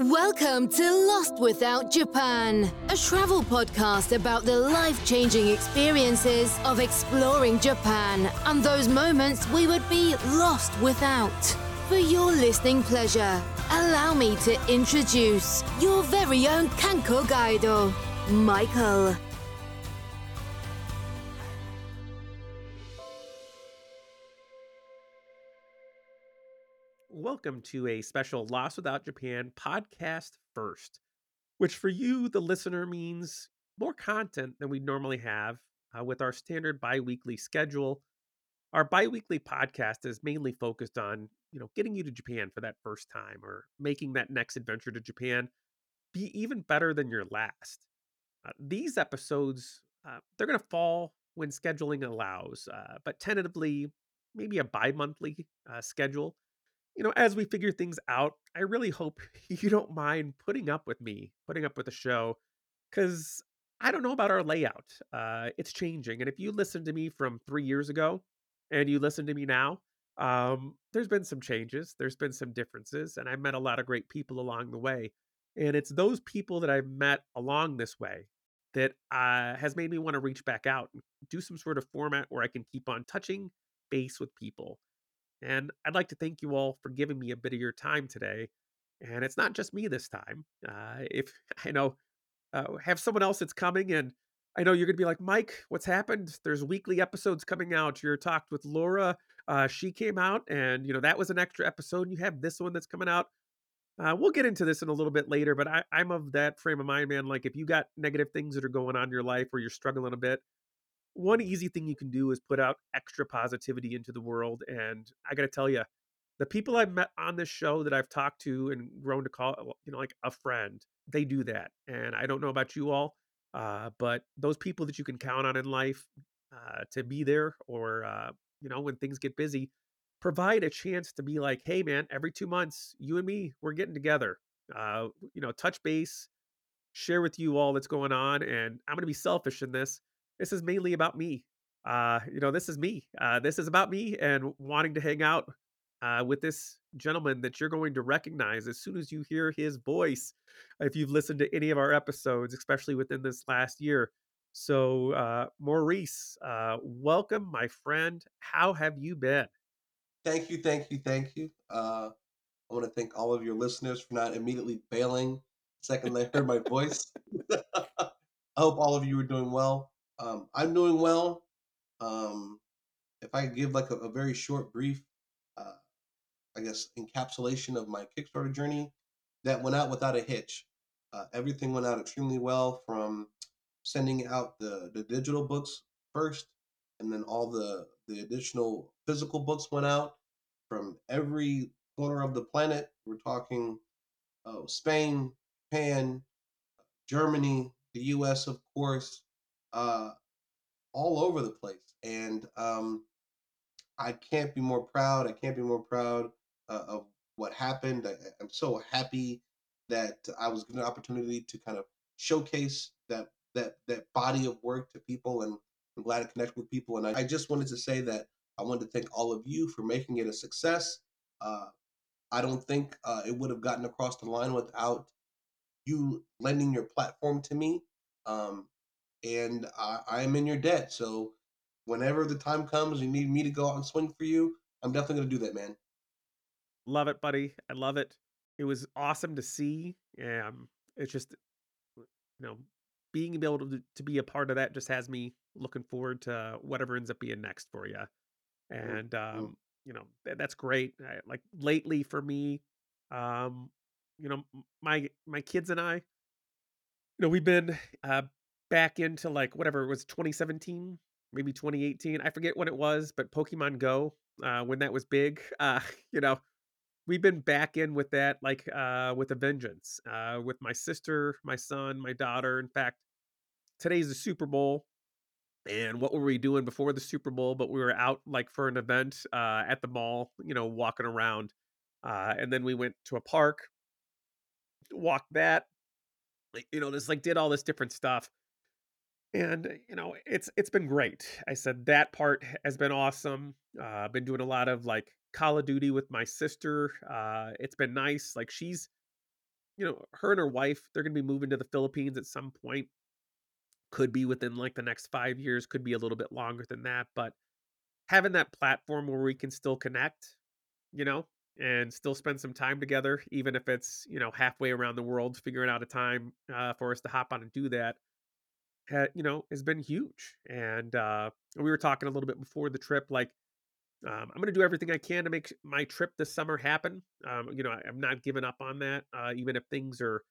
Welcome to Lost Without Japan, a travel podcast about the life changing experiences of exploring Japan and those moments we would be lost without. For your listening pleasure, allow me to introduce your very own Kanko Guido, Michael. Welcome to a special Lost Without Japan podcast first, which for you, the listener, means more content than we normally have uh, with our standard bi weekly schedule. Our bi weekly podcast is mainly focused on, you know, getting you to Japan for that first time or making that next adventure to Japan be even better than your last. Uh, these episodes, uh, they're going to fall when scheduling allows, uh, but tentatively, maybe a bi monthly uh, schedule you know, as we figure things out, I really hope you don't mind putting up with me, putting up with the show, because I don't know about our layout. Uh, it's changing. And if you listen to me from three years ago and you listen to me now, um, there's been some changes, there's been some differences, and I met a lot of great people along the way. And it's those people that I've met along this way that uh, has made me want to reach back out and do some sort of format where I can keep on touching base with people and I'd like to thank you all for giving me a bit of your time today. And it's not just me this time. Uh, if I know, uh, have someone else that's coming, and I know you're going to be like, Mike, what's happened? There's weekly episodes coming out. You're talked with Laura. Uh, she came out, and you know that was an extra episode. You have this one that's coming out. Uh, we'll get into this in a little bit later, but I, I'm of that frame of mind, man. Like, if you got negative things that are going on in your life, or you're struggling a bit, one easy thing you can do is put out extra positivity into the world. And I got to tell you, the people I've met on this show that I've talked to and grown to call, you know, like a friend, they do that. And I don't know about you all, uh, but those people that you can count on in life uh, to be there or, uh, you know, when things get busy, provide a chance to be like, hey, man, every two months, you and me, we're getting together. Uh, you know, touch base, share with you all that's going on. And I'm going to be selfish in this this is mainly about me. Uh, you know, this is me. Uh, this is about me and wanting to hang out uh, with this gentleman that you're going to recognize as soon as you hear his voice. If you've listened to any of our episodes, especially within this last year. So, uh, Maurice, uh, welcome, my friend. How have you been? Thank you, thank you, thank you. Uh, I want to thank all of your listeners for not immediately bailing the second they heard my voice. I hope all of you are doing well. Um, I'm doing well. Um, if I could give like a, a very short, brief, uh, I guess, encapsulation of my Kickstarter journey, that went out without a hitch. Uh, everything went out extremely well from sending out the, the digital books first, and then all the, the additional physical books went out from every corner of the planet. We're talking uh, Spain, Japan, Germany, the US, of course, uh, all over the place. And um, I can't be more proud. I can't be more proud uh, of what happened. I, I'm so happy that I was given an opportunity to kind of showcase that that that body of work to people, and I'm glad to connect with people. And I, I just wanted to say that I wanted to thank all of you for making it a success. Uh, I don't think uh, it would have gotten across the line without you lending your platform to me. Um, and I, I am in your debt. So whenever the time comes, you need me to go out and swing for you. I'm definitely going to do that, man. Love it, buddy. I love it. It was awesome to see. Um, it's just, you know, being able to, to be a part of that just has me looking forward to whatever ends up being next for you. Mm, and, um, mm. you know, that's great. I, like lately for me, um, you know, my, my kids and I, you know, we've been, uh, back into like whatever it was 2017 maybe 2018 i forget what it was but pokemon go uh when that was big uh you know we've been back in with that like uh with a vengeance uh with my sister my son my daughter in fact today's the super bowl and what were we doing before the super bowl but we were out like for an event uh at the mall you know walking around uh and then we went to a park walked that you know just like did all this different stuff and you know it's it's been great i said that part has been awesome uh, i've been doing a lot of like call of duty with my sister uh it's been nice like she's you know, her and her wife, they're going to be moving to the Philippines at some point. Could be within like the next five years, could be a little bit longer than that. But having that platform where we can still connect, you know, and still spend some time together, even if it's, you know, halfway around the world, figuring out a time uh, for us to hop on and do that, ha- you know, has been huge. And uh, we were talking a little bit before the trip, like, um, I'm going to do everything I can to make my trip this summer happen. Um, you know, I, I'm not giving up on that, uh, even if things are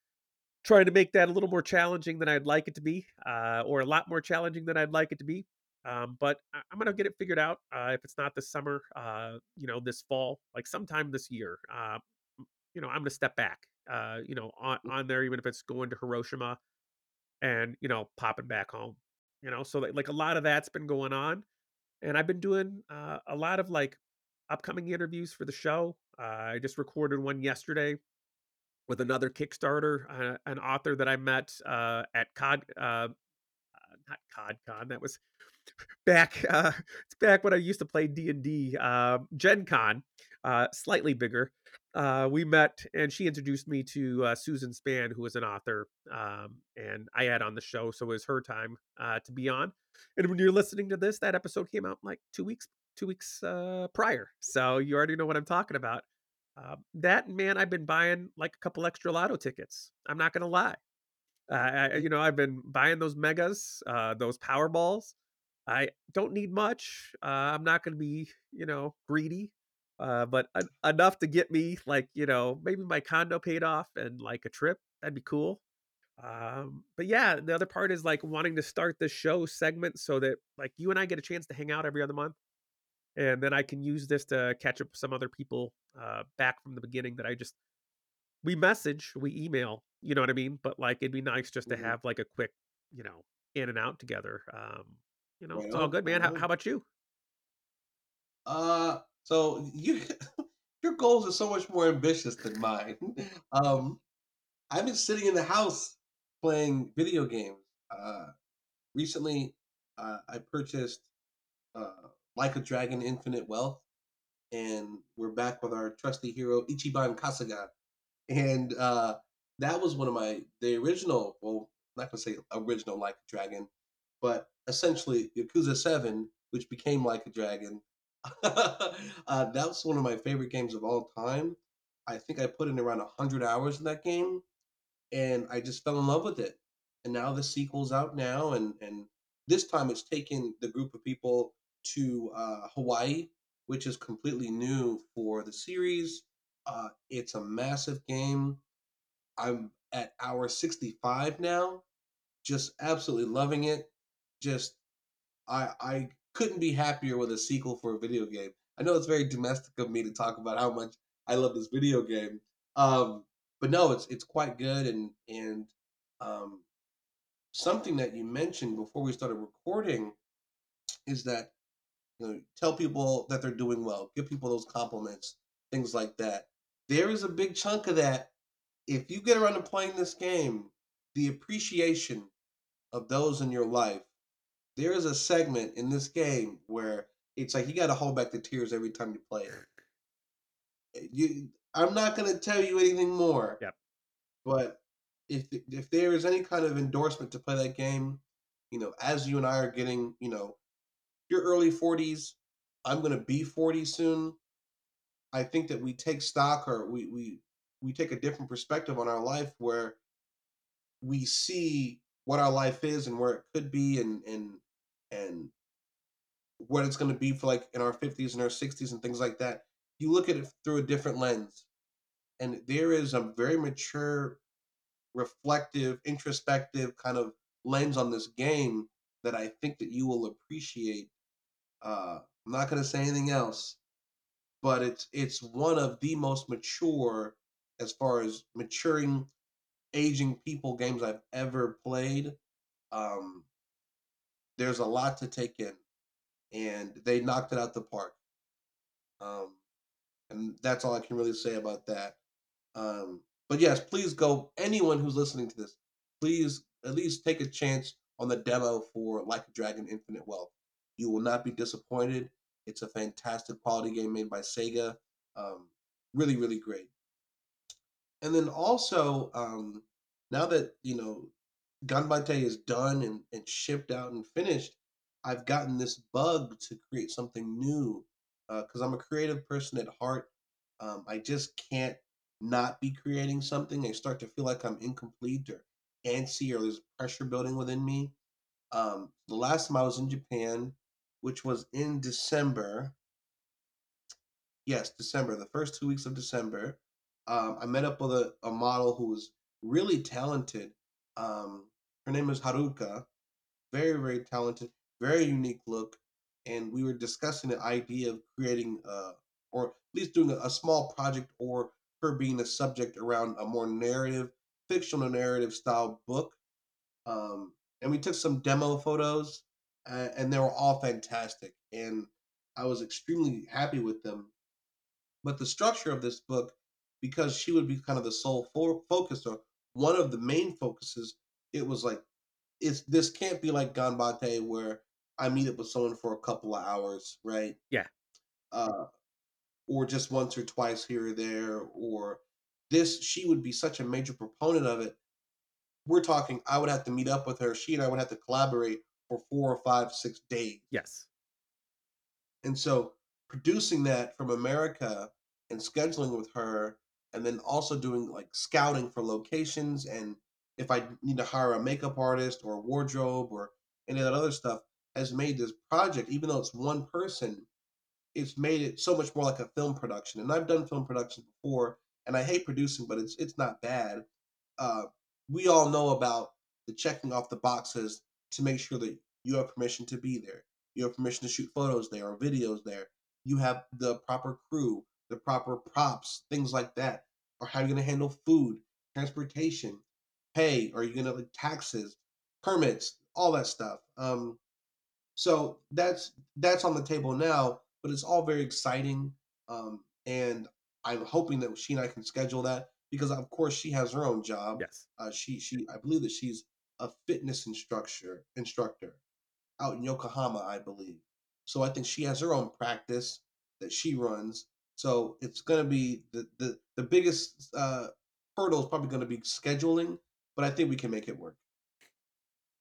trying to make that a little more challenging than I'd like it to be, uh, or a lot more challenging than I'd like it to be. Um, but I- I'm gonna get it figured out. Uh, if it's not this summer, uh, you know, this fall, like sometime this year, uh, you know, I'm gonna step back. Uh, you know, on on there, even if it's going to Hiroshima and you know, popping back home. You know, so like, a lot of that's been going on, and I've been doing uh, a lot of like upcoming interviews for the show. Uh, I just recorded one yesterday with another Kickstarter, uh, an author that I met uh, at Cod, uh, not CodCon. That was back. Uh, it's back when I used to play D and D. Uh, Gen Con, slightly bigger. Uh, we met, and she introduced me to uh, Susan Span, who is an author, um, and I had on the show, so it was her time uh, to be on. And when you're listening to this, that episode came out like two weeks, two weeks uh, prior, so you already know what I'm talking about. Uh, that man, I've been buying like a couple extra lotto tickets. I'm not gonna lie. Uh, I, you know, I've been buying those megas, uh, those Powerballs. I don't need much. Uh, I'm not going to be, you know, greedy, uh, but en- enough to get me like, you know, maybe my condo paid off and like a trip. That'd be cool. Um, but yeah, the other part is like wanting to start the show segment so that like you and I get a chance to hang out every other month, and then I can use this to catch up with some other people uh, back from the beginning that I just we message, we email, you know what I mean? But like it'd be nice just to Mhm. have like a quick, you know, in and out together. Um, you know, Right it's all good, man. right How, how about you? Uh, so you your goals are so much more ambitious than mine. Um, I've been sitting in the house playing video games. Uh, recently, uh, I purchased uh, Like a Dragon Infinite Wealth, and we're back with our trusty hero Ichiban Kasuga. And uh, that was one of my the original. Well, I'm not gonna say original Like a Dragon, but essentially Yakuza Seven, which became Like a Dragon. uh, that was one of my favorite games of all time. I think I put in around hundred hours in that game, and I just fell in love with it. And now the sequel's out now, and and this time it's taken the group of people to uh, Hawaii, which is completely new for the series. Uh, it's a massive game. I'm at hour 65 now, just absolutely loving it. Just I I couldn't be happier with a sequel for a video game. I know it's very domestic of me to talk about how much I love this video game. Um, but no, it's it's quite good and and um, something that you mentioned before we started recording is that you know tell people that they're doing well, give people those compliments, things like that. There is a big chunk of that. If you get around to playing this game, the appreciation of those in your life there is a segment in this game where it's like you got to hold back the tears every time you play it. Eh, you, I'm not going to tell you anything more, Yep. but if if there is any kind of endorsement to play that game, you know, as you and I are getting, you know, your early 40s, I'm going to be 40 soon. I think that we take stock or we we we take a different perspective on our life where we see what our life is and where it could be and and and what it's going to be for like in our 50s and our 60s and things like that you look at it through a different lens and there is a very mature reflective introspective kind of lens on this game that i think that you will appreciate uh i'm not going to say anything else but it's it's one of the most mature as far as maturing aging people games i've ever played um there's a lot to take in and they knocked it out the park um and that's all I can really say about that. Um, but yes, please go. Anyone who's listening to this, please at least take a chance on the demo for Like a Dragon Infinite Wealth. You will not be disappointed. It's a fantastic quality game made by Sega. Um, really, really great. And then also, um, now that you know Ganbatte is done and, and shipped out and finished, I've gotten this bug to create something new because I'm a creative person at heart. Um, I just can't not be creating something. I start to feel like I'm incomplete or antsy or there's pressure building within me. Um, the last time I was in Japan, which was in December, yes, December, the first two weeks of December, um, I met up with a, a model who was really talented. Um, her name is Haruka, very, very talented, very unique look. And we were discussing the idea of creating, uh, or at least doing a, a small project, or her being a subject around a more narrative, fictional narrative style book. Um, and we took some demo photos, uh, and they were all fantastic. And I was extremely happy with them. But the structure of this book, because she would be kind of the sole fo- focus or one of the main focuses, it was like it's this can't be like Ganbatte where I meet up with someone for a couple of hours, right? Yeah. Uh, or just once or twice here or there, or this she would be such a major proponent of it. We're talking I would have to meet up with her. She and I would have to collaborate for four or five, six days. Yes. And so producing that from America and scheduling with her and then also doing like scouting for locations and if I need to hire a makeup artist or a wardrobe or any of that other stuff has made this project, even though it's one person, it's made it so much more like a film production. And I've done film production before, and I hate producing, but it's it's not bad. Uh, we all know about the checking off the boxes to make sure that you have permission to be there. You have permission to shoot photos there or videos there. You have the proper crew, the proper props, things like that. Or how you're going to handle food, transportation, pay? Are you going to like taxes, permits, all that stuff? Um, so that's that's on the table now, but it's all very exciting. Um, and I'm hoping that she and I can schedule that because of course she has her own job. Yes. Uh, she she I believe that she's a fitness instructor instructor out in Yokohama, I believe. So I think she has her own practice that she runs. So it's going to be the the the biggest uh, hurdle is probably going to be scheduling, but I think we can make it work.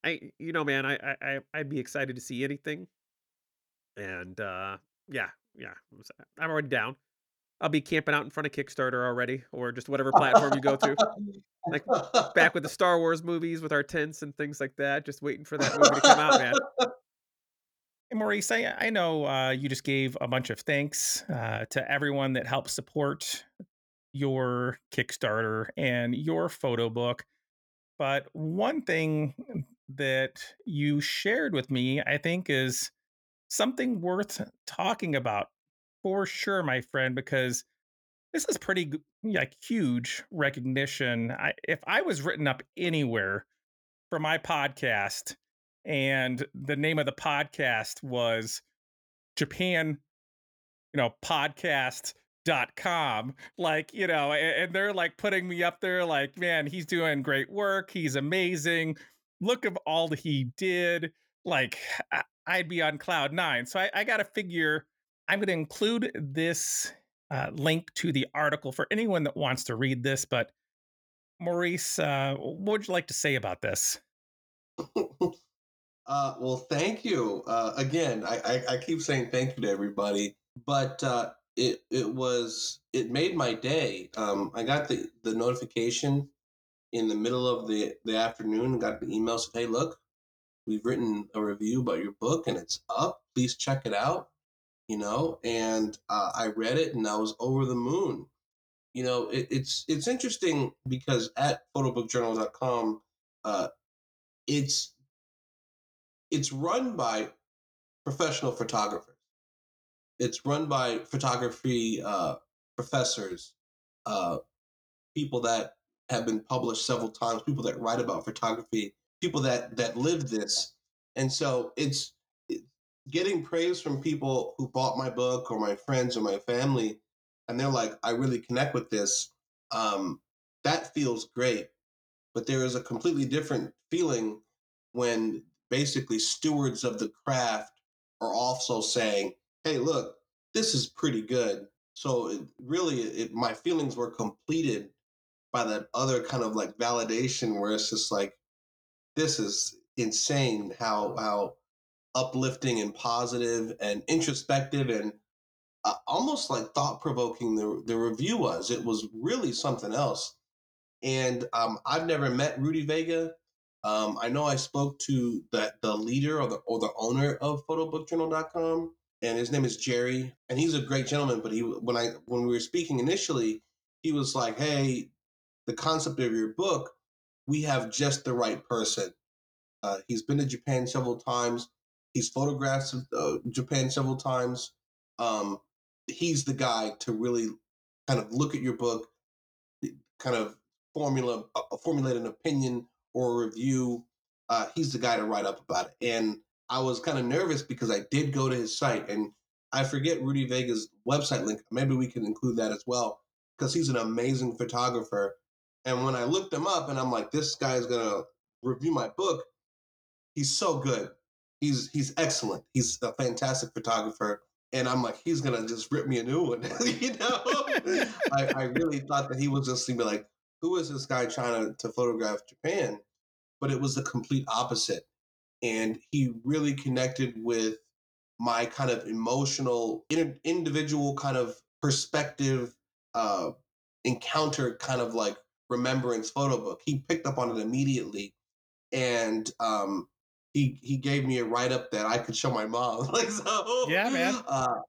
I you know, man, I I I- I'd be excited to see anything. And uh yeah, yeah. I'm s- I'm already down. I'll be camping out in front of Kickstarter already, or just whatever platform you go to. Like back with the Star Wars movies with our tents and things like that, just waiting for that movie to come out, man. Hey, Maurice, I, I know uh, you just gave a bunch of thanks uh, to everyone that helped support your Kickstarter and your photo book. But one thing that you shared with me, I think, is something worth talking about for sure, my friend, because this is pretty like huge recognition. I, if I was written up anywhere for my podcast and the name of the podcast was Japan, you know, podcast dot com like you know and, and they're like putting me up there like man he's doing great work. He's amazing. Look of all he did. Like i'd be on cloud nine. So i, I gotta figure i'm gonna include this uh, link to the article for anyone that wants to read this but maurice uh, what would you like to say about this? Uh, well, thank you. Uh, again, I, I, I keep saying thank you to everybody, but uh, it it was it made my day. Um, I got the, the notification in the middle of the, the afternoon. Got the email said, "Hey, look, we've written a review about your book and it's up. Please check it out." You know, and uh, I read it and I was over the moon. You know, it, it's it's interesting because at photobookjournal.com, uh, it's it's run by professional photographers. It's run by photography uh, professors, uh, people that have been published several times, people that write about photography, people that that live this, and so it's it, getting praise from people who bought my book or my friends or my family, and they're like, "I really connect with this." Um, that feels great, but there is a completely different feeling when basically stewards of the craft are also saying, "Hey, look, this is pretty good." So it, really, it, my feelings were completed by that other kind of like validation where it's just like, this is insane how how uplifting and positive and introspective and uh, almost like thought provoking the the review was. It was really something else. And um, I've never met Rudy Vega. Um, I know I spoke to the the leader or the or the owner of photobookjournal.com and his name is Jerry and he's a great gentleman but he when I when we were speaking initially he was like hey the concept of your book we have just the right person. Uh, he's been to Japan several times. He's photographed uh, Japan several times. Um, he's the guy to really kind of look at your book kind of formula uh, formulate an opinion or review, uh, he's the guy to write up about it. And I was kind of nervous because I did go to his site and I forget Rudy Vega's website link. Maybe we can include that as well because he's an amazing photographer. And when I looked him up and I'm like, this guy is going to review my book, he's so good. He's he's excellent. He's a fantastic photographer. And I'm like, he's gonna just rip me a new one. you know? I, I really thought that he was just gonna be like, who is this guy trying to, to photograph Japan? But it was the complete opposite. And he really connected with my kind of emotional, individual kind of perspective, uh, encounter kind of like remembrance photo book. He picked up on it immediately. And um, he he gave me a write up that I could show my mom. like so, yeah, man. Uh,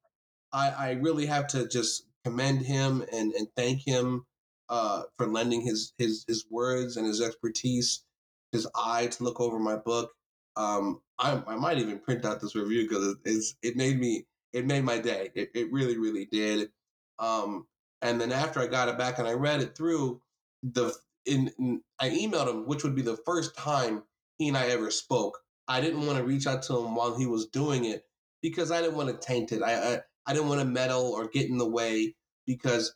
I I really have to just commend him and and thank him uh, for lending his his his words and his expertise, his eye to look over my book. Um, I, I might even print out this review because it's it made me it made my day. It, it really really did. Um, and then after I got it back and I read it through, the in, in I emailed him, which would be the first time he and I ever spoke. I didn't want to reach out to him while he was doing it because I didn't want to taint it. I I, I didn't want to meddle or get in the way because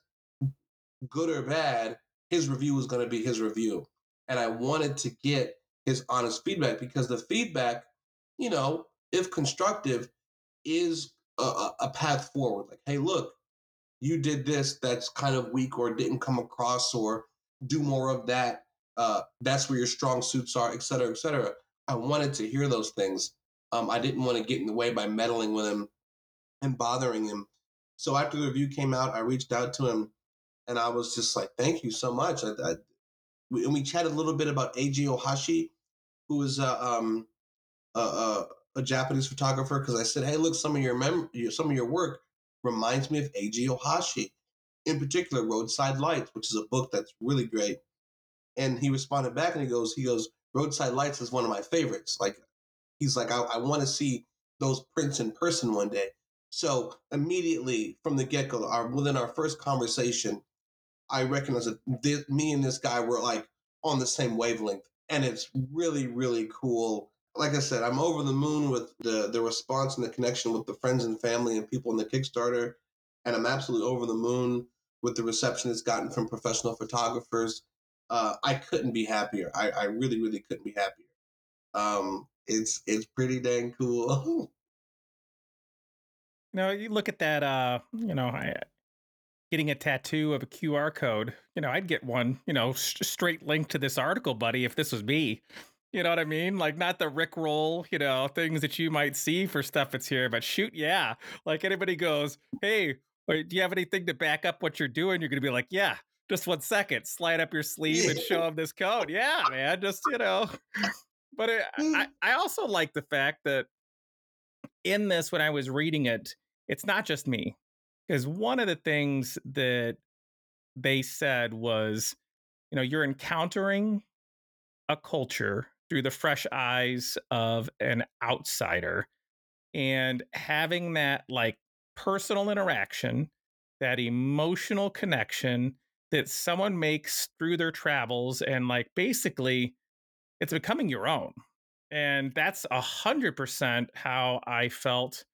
good or bad, his review was going to be his review. And I wanted to get his honest feedback because the feedback, you know, if constructive, is a, a path forward. Like, hey, look, you did this that's kind of weak or didn't come across, or do more of that. Uh, that's where your strong suits are, et cetera, et cetera. I wanted to hear those things. Um, I didn't want to get in the way by meddling with him and bothering him. So after the review came out, I reached out to him and I was just like, "Thank you so much." I, I, we, and we chatted a little bit about Eiji Ohashi, who is a um, a, a, a Japanese photographer. Because I said, "Hey, look, some of your mem- some of your work reminds me of Eiji Ohashi, in particular, Roadside Lights, which is a book that's really great." And he responded back, and he goes, "He goes, Roadside Lights is one of my favorites. Like, he's like, I, I want to see those prints in person one day." So immediately from the get go, our within our first conversation, I recognize that this, me and this guy were like on the same wavelength, and it's really really cool. Like I said, I'm over the moon with the the response and the connection with the friends and family and people in the Kickstarter, and I'm absolutely over the moon with the reception it's gotten from professional photographers. Uh, I couldn't be happier. I, I really really couldn't be happier. Um, it's it's pretty dang cool. know, you look at that. Uh, you know, I, getting a tattoo of a QR code. You know, I'd get one, you know, st- straight link to this article, buddy, if this was me. You know what I mean? Like not the Rick roll, you know, things that you might see for stuff that's here, but shoot, yeah. Like anybody goes, hey, do you have anything to back up what you're doing? You're gonna be like, yeah, just one second, slide up your sleeve and show them this code. Yeah, man, just you know. But it, mm. I, I also like the fact that in this, when I was reading it, it's not just me because one of the things that they said was, you know, you're encountering a culture through the fresh eyes of an outsider and having that like personal interaction, that emotional connection that someone makes through their travels and like basically it's becoming your own. And that's a hundred percent how I felt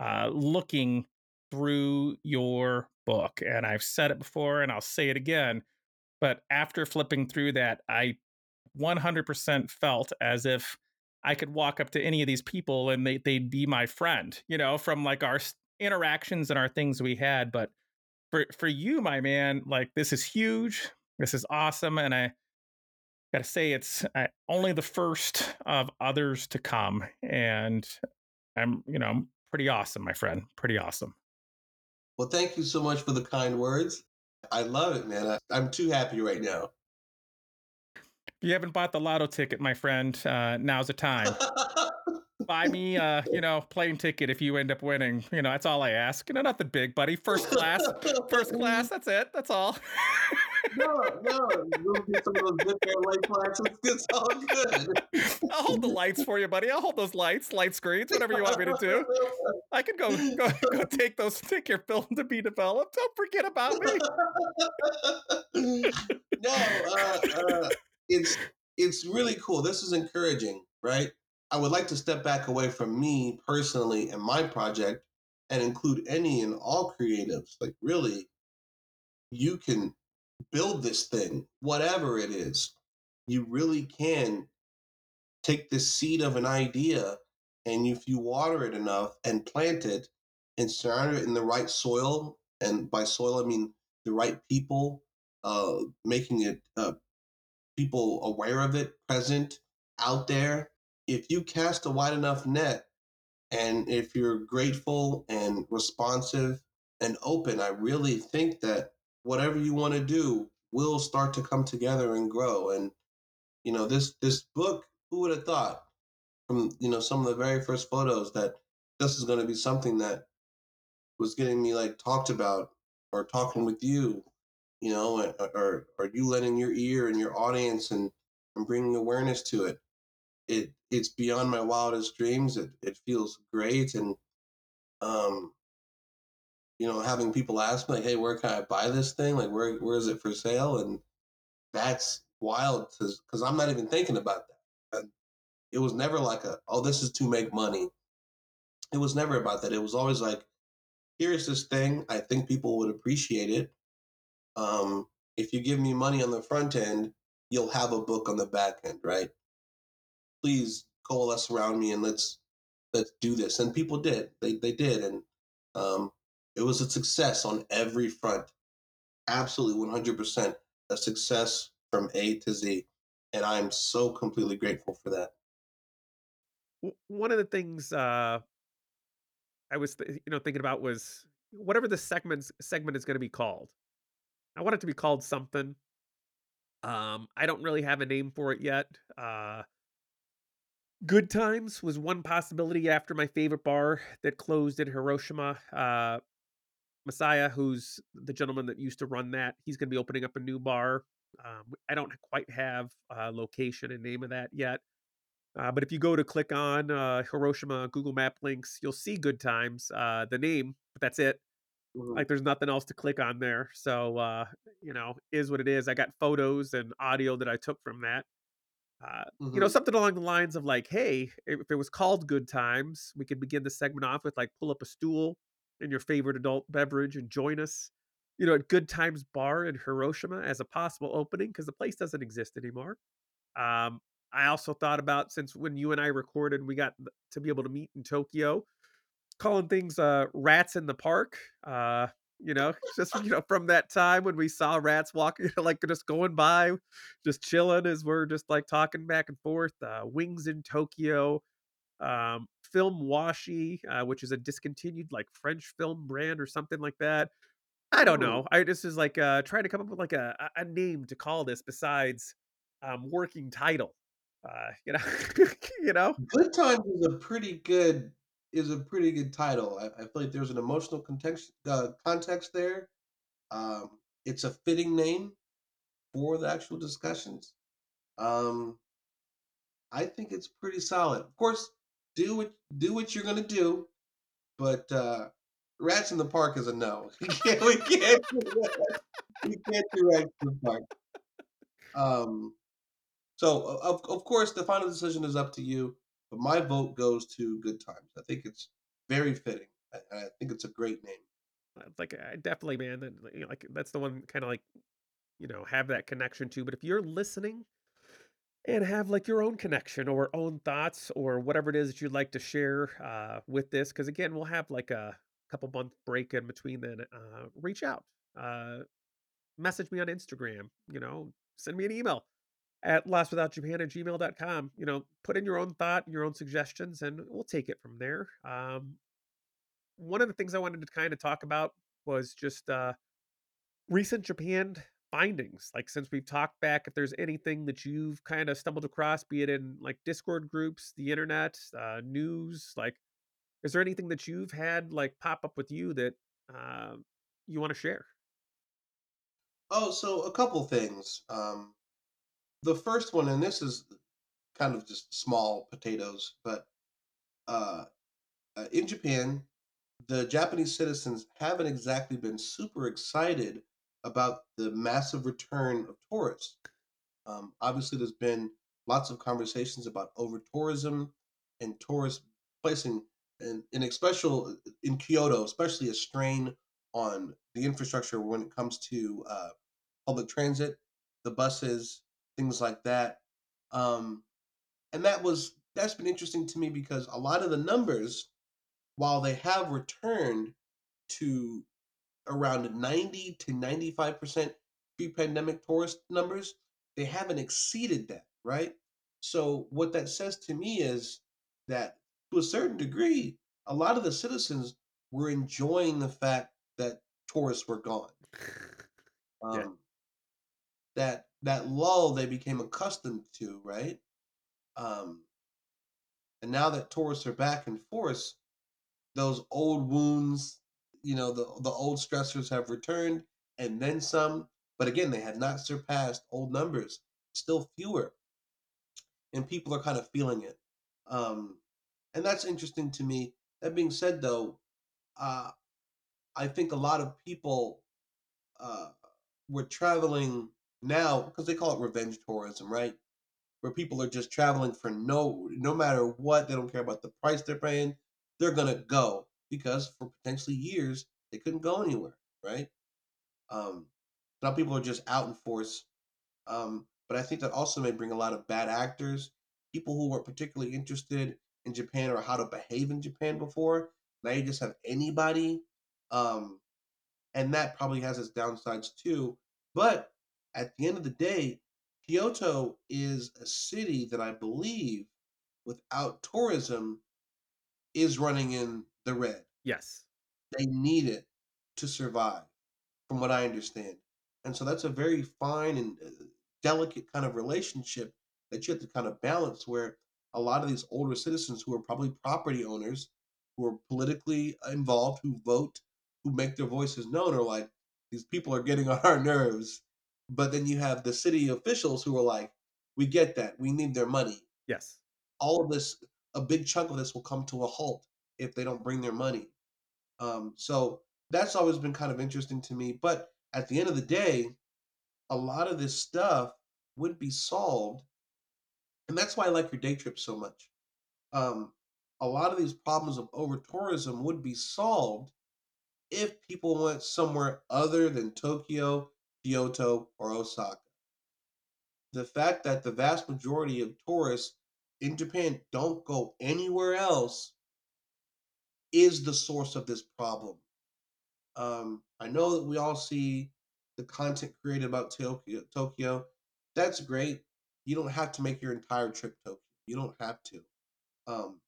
uh, looking through your book. And I've said it before and I'll say it again. But after flipping through that, I 100% felt as if I could walk up to any of these people and they, they'd be my friend, you know, from like our interactions and our things we had. But for, for you, my man, like this is huge. This is awesome, and I got to say it's uh, only the first of others to come, and I'm you know pretty awesome, my friend. Pretty awesome. Well, thank you so much for the kind words. I love it, man. I, I'm too happy right now. You haven't bought the lotto ticket, my friend, uh, now's the time. Buy me, uh, you know, plane ticket if you end up winning. You know, that's all I ask. You know, nothing big, buddy. First class, first class. That's it. That's all. no, no, we'll get some of those good air light flashes. It's all good. I'll hold the lights for you, buddy. I'll hold those lights, light screens, whatever you want me to do. I can go go, go take those, take your film to be developed. Don't forget about me. no, uh, uh, it's it's really cool. This is encouraging, right? I would like to step back away from me personally and my project and include any and all creatives. Like, really, you can build this thing, whatever it is. You really can take the seed of an idea and if you water it enough and plant it and surround it in the right soil, and by soil I mean the right people, uh, making it uh, people aware of it, present out there. If you cast a wide enough net, and if you're grateful and responsive and open, I really think that whatever you want to do will start to come together and grow. And you know, this this book, who would have thought from you know some of the very first photos that this is going to be something that was getting me like talked about or talking with you, you know, or or, you letting your ear and your audience and and bringing awareness to it. It it's beyond my wildest dreams. It it feels great and um you know, having people ask me like, "Hey, where can I buy this thing? Like, where where is it for sale?" And that's wild because I'm not even thinking about that. It was never like a, "Oh, this is to make money." It was never about that. It was always like, "Here's this thing. I think people would appreciate it. Um, if you give me money on the front end, you'll have a book on the back end, right? Please coalesce around me and let's let's do this." And people did. They they did, and um, it was a success on every front. Absolutely 100% a success from A to Z. And I'm so completely grateful for that. One of the things uh, I was, th- you know, thinking about was whatever the segment segment is going to be called. I want it to be called something. Um, I don't really have a name for it yet. Uh, Good Times was one possibility after my favorite bar that closed in Hiroshima. Uh, Messiah, who's the gentleman that used to run that, he's going to be opening up a new bar. Um, I don't quite have a location and name of that yet. Uh, but if you go to click on uh, Hiroshima Google Map links, you'll see Good Times, uh, the name, but that's it. Mm-hmm. Like there's nothing else to click on there. So, uh, you know, is what it is. I got photos and audio that I took from that. Mm-hmm. You know, mm-hmm. something along the lines of like, hey, if it was called Good Times, we could begin the segment off with like pull up a stool and your favorite adult beverage and join us, you know, at Good Times Bar in Hiroshima as a possible opening because the place doesn't exist anymore. Um, I also thought about since when you and I recorded, we got to be able to meet in Tokyo, calling things uh, rats in the park. Uh, you know, just you know, from that time when we saw rats walking, like just going by, just chilling as we're just like talking back and forth. Uh, wings in Tokyo, um, Film Washi, uh, which is a discontinued like French film brand or something like that. I don't know. I just is like uh, trying to come up with like a, a name to call this besides um, working title. Uh, you know, you know. Good Times is a pretty good is a pretty good title. I, I feel like there's an emotional context uh, context there. Um, it's a fitting name for the actual discussions. Um, I think it's pretty solid. Of course, do what do what you're gonna do, but uh, Rats in the Park is a no. we can't we can't do can't do Rats in the Park. Um, so of of course the final decision is up to you, but my vote goes to Good Times. I think it's very fitting. I, I think it's a great name. Like I definitely, man. That like that's the one kind of like you know have that connection to. But if you're listening and have like your own connection or own thoughts or whatever it is that you'd like to share uh, with this. Because again, we'll have like a couple month break in between then. Uh, reach out. Uh, message me on Instagram, you know, send me an email at lostwithoutjapan at gmail.com. You know, put in your own thought, your own suggestions, and we'll take it from there. Um, one of the things I wanted to kind of talk about was just uh, recent Japan findings. Like, since we've talked back, if there's anything that you've kind of stumbled across, be it in like Discord groups, the internet, uh, news, like, is there anything that you've had like pop up with you that uh, you want to share? Oh, so a couple things. Um, the first one, and this is kind of just small potatoes, but uh, uh, in Japan, the Japanese citizens haven't exactly been super excited about the massive return of tourists. Um, obviously, there's been lots of conversations about over tourism and tourists placing, in, in especially in Kyoto, especially a strain on the infrastructure when it comes to uh, public transit, the buses, things like that. Um, and that was that's been interesting to me because a lot of the numbers, while they have returned to around 90 to 95% pre-pandemic tourist numbers, they haven't exceeded that, right? So what that says to me is that to a certain degree, a lot of the citizens were enjoying the fact that tourists were gone. Yeah. Um, that that lull they became accustomed to, right? Um, and now that tourists are back in force, those old wounds, you know, the the old stressors have returned and then some. But again, they had not surpassed old numbers, still fewer, and people are kind of feeling it. Um, and that's interesting to me. That being said, though, uh, I think a lot of people uh, were traveling now because they call it revenge tourism, right? Where people are just traveling for no no matter what, they don't care about the price they're paying, they're gonna go because for potentially years they couldn't go anywhere, right? Um, now people are just out in force. Um, but I think that also may bring a lot of bad actors, people who weren't particularly interested in Japan or how to behave in Japan before. Now you just have anybody. Um, and that probably has its downsides too. But at the end of the day, Kyoto is a city that I believe, without tourism, is running in the red. Yes. They need it to survive, from what I understand. And so that's a very fine and uh, delicate kind of relationship that you have to kind of balance where a lot of these older citizens who are probably property owners, who are politically involved, who vote, who make their voices known, are like, these people are getting on our nerves. But then you have the city officials who are like, we get that. We need their money. Yes. All of this, a big chunk of this will come to a halt if they don't bring their money. Um, so that's always been kind of interesting to me. But at the end of the day, a lot of this stuff would be solved. And that's why I like your day trip so much. Um, a lot of these problems of over tourism would be solved if people went somewhere other than Tokyo, Kyoto, or Osaka. The fact that the vast majority of tourists in Japan don't go anywhere else is the source of this problem. Um, I know that we all see the content created about Tokyo. Tokyo. That's great. You don't have to make your entire trip to Tokyo. You don't have to. Um,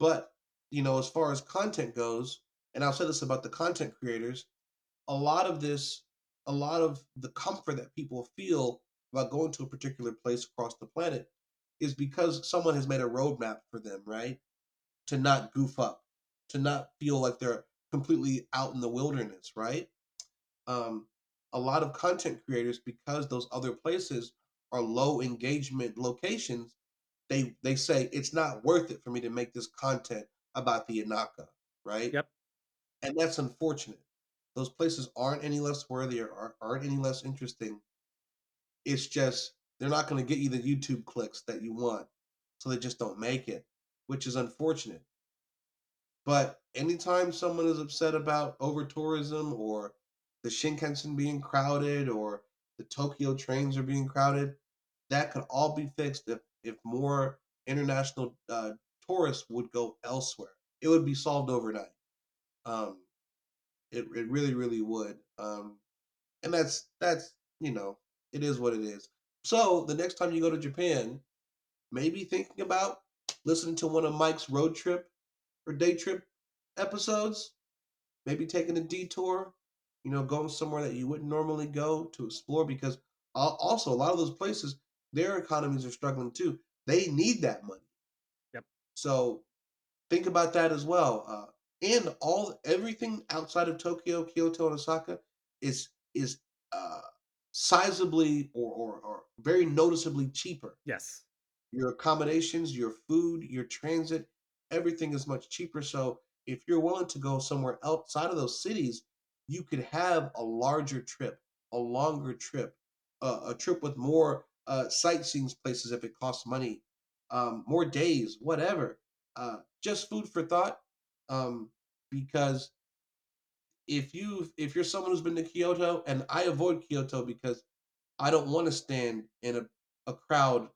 but you know, as far as content goes, and I'll say this about the content creators, a lot of this, a lot of the comfort that people feel about going to a particular place across the planet is because someone has made a roadmap for them, right? To not goof up, to not feel like they're completely out in the wilderness, right? Um, a lot of content creators, because those other places are low engagement locations, they they say it's not worth it for me to make this content about the Inaka, right? Yep. And that's unfortunate. Those places aren't any less worthy or aren't- any less interesting. It's just they're not going to get you the YouTube clicks that you want, so they just don't make it, which is unfortunate. But anytime someone is upset about over tourism or the Shinkansen being crowded or the Tokyo trains are being crowded, that could all be fixed if, if more international uh, tourists would go elsewhere. It would be solved overnight. Um, it, it really, really would. Um, and that's that's you know it is what it is. So the next time you go to Japan, maybe thinking about listening to one of Mike's road trip or day trip episodes, maybe taking a detour, you know, going somewhere that you wouldn't normally go to explore because also a lot of those places their economies are struggling too. They need that money. Yep. So think about that as well. Uh, and all everything outside of Tokyo, Kyoto, and Osaka is is uh, sizably or, or or very noticeably cheaper. Yes. Your accommodations, your food, your transit, everything is much cheaper. So if you're willing to go somewhere outside of those cities, you could have a larger trip, a longer trip, uh, a trip with more uh, sightseeing places if it costs money, um, more days, whatever. Uh, just food for thought. Um, because if you if you're someone who's been to Kyoto, and I avoid Kyoto because I don't want to stand in a, a crowd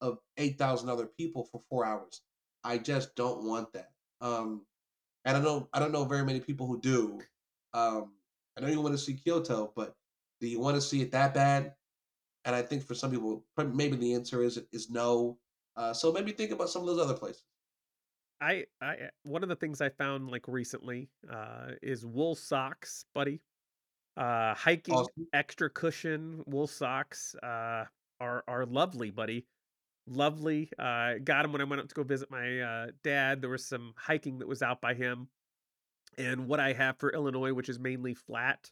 of eight thousand other people for four hours. I just don't want that. Um, and I don't I don't know very many people who do. Um, I know you want to see Kyoto, but do you want to see it that bad? And I think for some people, maybe the answer is is no. Uh, so maybe think about some of those other places. I I uh, one of the things I found like recently uh, is wool socks, buddy. Uh, hiking Awesome. extra cushion wool socks uh, are are lovely, buddy. Lovely. Uh, got them when I went up to go visit my uh, dad. There was some hiking that was out by him, and what I have for Illinois, which is mainly flat,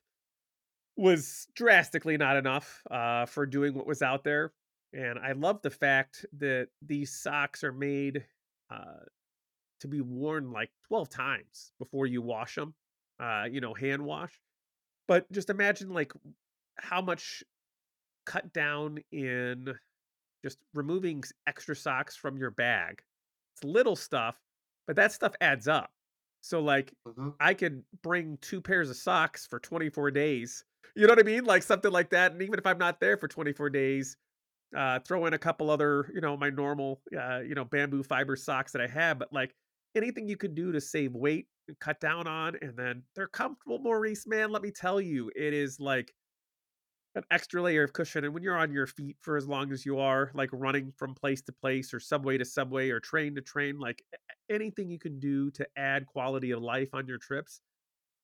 was drastically not enough uh, for doing what was out there. And I love the fact that these socks are made uh, to be worn like 12 times before you wash them, uh, you know, hand wash. But just imagine like how much cut down in just removing extra socks from your bag. It's little stuff, but that stuff adds up. So like hmm I could bring two pairs of socks for 24 days. You know what I mean? Like something like that. And even if I'm not there for 24 days, uh, throw in a couple other, you know, my normal, uh, you know, bamboo fiber socks that I have. But like anything you could do to save weight, and cut down on, and then they're comfortable, Maurice, man. Let me tell you, it is like an extra layer of cushion. And when you're on your feet for as long as you are, like running from place to place or subway to subway or train to train, like anything you can do to add quality of life on your trips,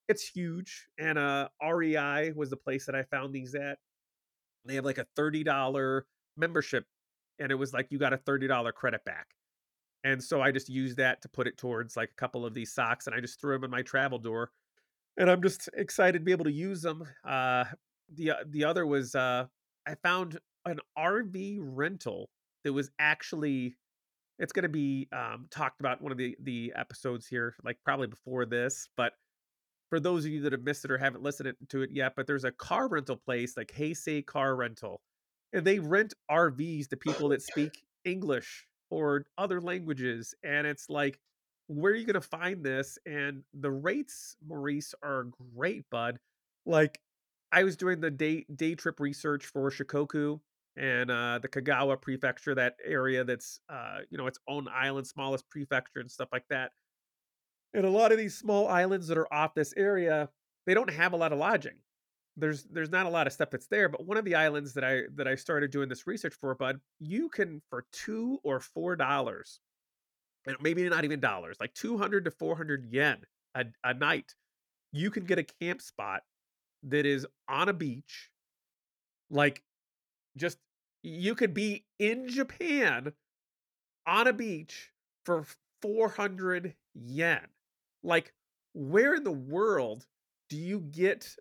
it's huge. And uh, REI was the place that I found these at. They have like a $30 membership, and it was like you got a $30 credit back. And so I just used that to put it towards like a couple of these socks and I just threw them in my travel door. And I'm just excited to be able to use them. Uh the uh, the other was uh I found an RV rental that was actually it's going to be um talked about one of the the episodes here like probably before this, but for those of you that have missed it or haven't listened to it yet, but there's a car rental place like Heisei Car Rental, and they rent RVs to people that speak English or other languages. And it's like, where are you going to find this? And the rates, Maurice, are great, bud. Like, I was doing the day day trip research for Shikoku and uh, the Kagawa Prefecture, that area that's uh, you know its own island, smallest prefecture and stuff like that. And a lot of these small islands that are off this area, they don't have a lot of lodging. There's there's not a lot of stuff that's there, but one of the islands that I that I started doing this research for, bud, you can for two or four dollars, and maybe not even dollars, like two hundred to four hundred yen a, a night, you can get a camp spot that is on a beach, like just you could be in Japan on a beach for 400 yen. Like, where in the world do you get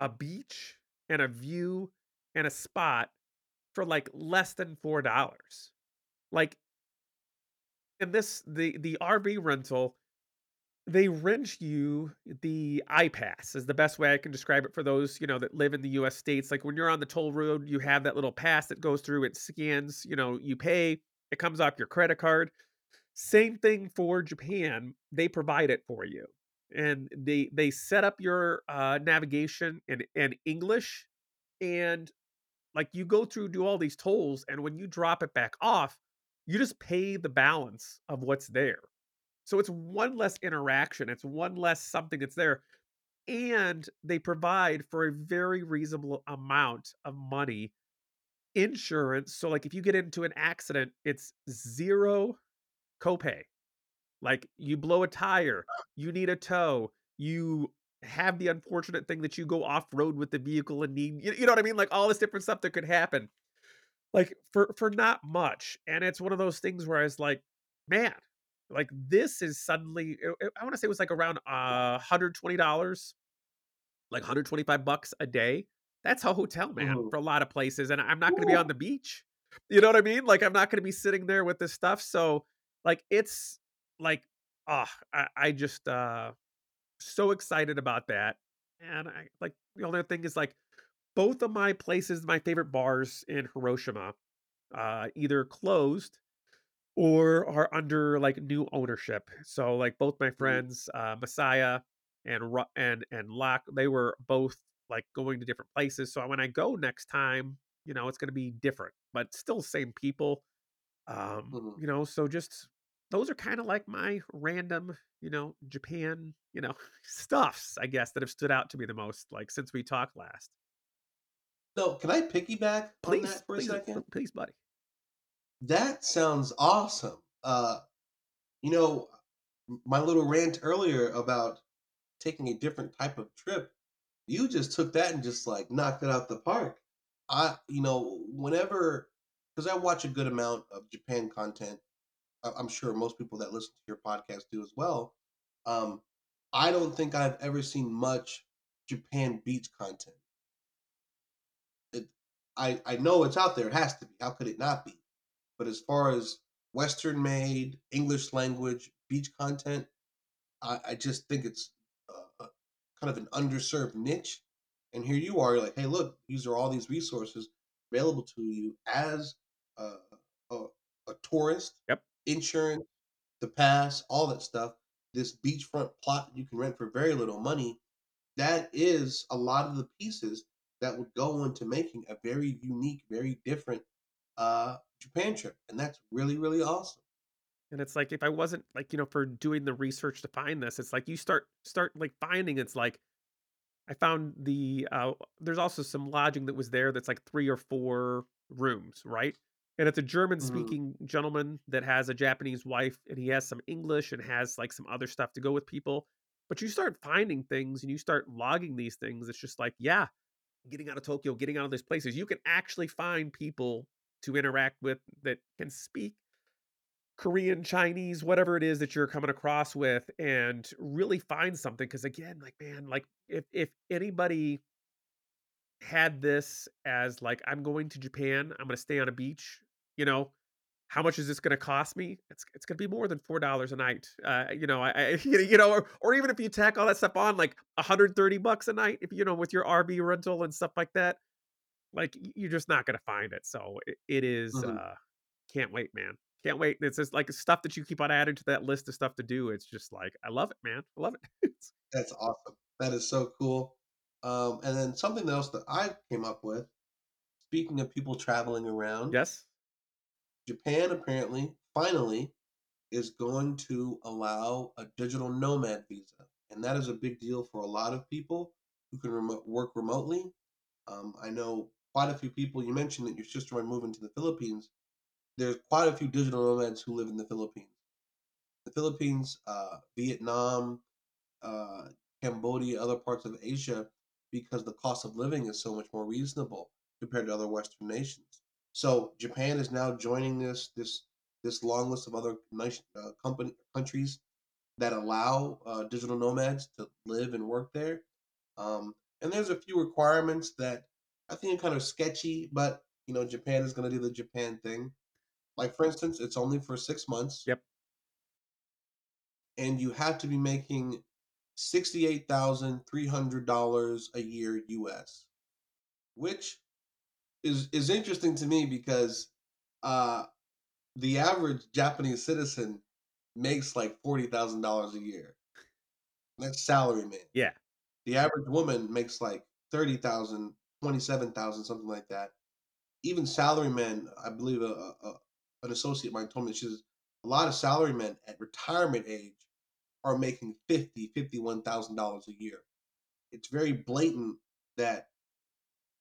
a beach and a view and a spot for like less than four dollars? Like, and this the the RV rental, they rent you the iPass is the best way I can describe it for those you know that live in the U.S. states. Like when you're on the toll road, you have that little pass that goes through. It scans. You know, you pay. It comes off your credit card same thing for Japan. They provide it for you. And they they set up your uh, navigation in, in English and like you go through do all these tolls and when you drop it back off, you just pay the balance of what's there. So it's one less interaction, it's one less something that's there. and they provide for a very reasonable amount of money insurance. So, like, if you get into an accident, it's zero copay. Like, you blow a tire, you need a tow, you have the unfortunate thing that you go off road with the vehicle and need, you, you know what I mean? Like, all this different stuff that could happen, like, for for not much. And it's one of those things where I was like, man, like, this is suddenly, I, want to say it was like around uh, $120 like 125 bucks a day. That's a hotel, man, Mhm. for a lot of places. And I'm not going to be on the beach. You know what I mean? Like I'm not going to be sitting there with this stuff. So like it's like ah, I, I just uh so excited about that. And I like the only thing is like both of my places, my favorite bars in Hiroshima, uh, either closed or are under like new ownership. So like both my Mhm. friends, uh, Messiah and and and Locke, they were both like going to different places. So when I go next time, you know, it's going to be different, but still same people. Um, Mhm. you know, so just those are kind of like my random, you know, Japan, you know, stuffs, I guess, that have stood out to me the most, like since we talked last. So, can I piggyback on Please, that for a second? please, buddy. That sounds awesome. Uh, you know, my little rant earlier about taking a different type of trip, you just took that and just like knocked it out the park. I, you know, whenever, because I watch a good amount of Japan content, I'm sure most people that listen to your podcast do as well. Um, I don't think I've ever seen much Japan beach content. It, I, I know it's out there. It has to be. How could it not be? But as far as Western made English language beach content, I, I just think it's uh, uh, kind of an underserved niche. And here you are, you're like, hey, look, these are all these resources available to you as a, a, a tourist, Yep. Insurance, the pass, all that stuff. This beachfront plot that you can rent for very little money. That is a lot of the pieces that would go into making a very unique, very different uh, Japan trip, and that's really, really awesome. And it's like if I wasn't like, you know, for doing the research to find this, it's like you start start like finding it's like I found the uh there's also some lodging that was there that's like 3 or 4 rooms, right? And it's a German Mhm. speaking gentleman that has a Japanese wife and he has some English and has like some other stuff to go with people. But you start finding things and you start logging these things. It's just like, yeah, getting out of Tokyo, getting out of these places, you can actually find people to interact with that can speak Korean, Chinese, whatever it is that you're coming across with and really find something because again, like man, like if if anybody had this as like I'm going to Japan, I'm going to stay on a beach, you know, how much is this going to cost me? It's it's going to be more than four dollars a night. Uh, you know, I, I you know, or, or even if you tack all that stuff on, like 130 bucks a night, if you know, with your RV rental and stuff like that, like you're just not going to find it. So it, it is. Mhm. uh Can't wait, man. Can't wait. It's just like stuff that you keep on adding to that list of stuff to do. It's just like I love it, man. I love it. That's awesome. That is so cool. Um, and then something else that I came up with. Speaking of people traveling around, yes. Japan apparently finally is going to allow a digital nomad visa, and that is a big deal for a lot of people who can remote, work remotely. Um, I know quite a few people. You mentioned that your sister might move into the Philippines. There's quite a few digital nomads who live in the Philippines. The Philippines, uh, Vietnam, uh, Cambodia, other parts of Asia, because the cost of living is so much more reasonable compared to other Western nations. So Japan is now joining this this this long list of other nation, uh, company countries that allow uh, digital nomads to live and work there. Um, and there's a few requirements that I think are kind of sketchy, but you know Japan is going to do the Japan thing. Like for instance, it's only for six months Yep. and you have to be making sixty-eight thousand three hundred dollars a year U.S., which is is interesting to me because uh, the average Japanese citizen makes like forty thousand dollars a year. That's salary man. Yeah. The average woman makes like 30,000, 27,000, something like that. Even salary men, I believe a, a, an associate of mine told me she says a lot of salary men at retirement age are making fifty, fifty-one thousand dollars a year. it's very blatant that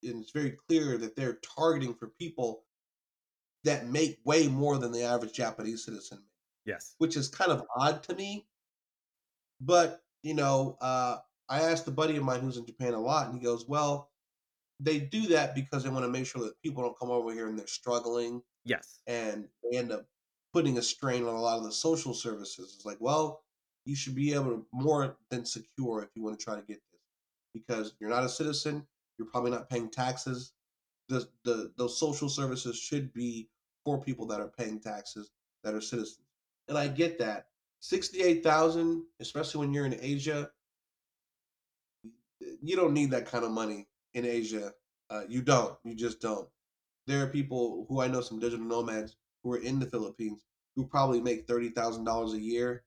and it's very clear that they're targeting for people that make way more than the average Japanese citizen, Yes. which is kind of odd to me. But you know, uh, I asked a buddy of mine who's in Japan a lot, and he goes, "Well, they do that because they want to make sure that people don't come over here and they're struggling, Yes. and they end up putting a strain on a lot of the social services." It's like, well, you should be able to more than secure if you want to try to get this, because you're not a citizen, you're probably not paying taxes. The the those social services should be for people that are paying taxes that are citizens, and I get that. Sixty-eight thousand, especially when you're in Asia, you don't need that kind of money in Asia. Uh, you don't. You just don't. There are people who I know, some digital nomads who are in the Philippines who probably make thirty thousand dollars a year,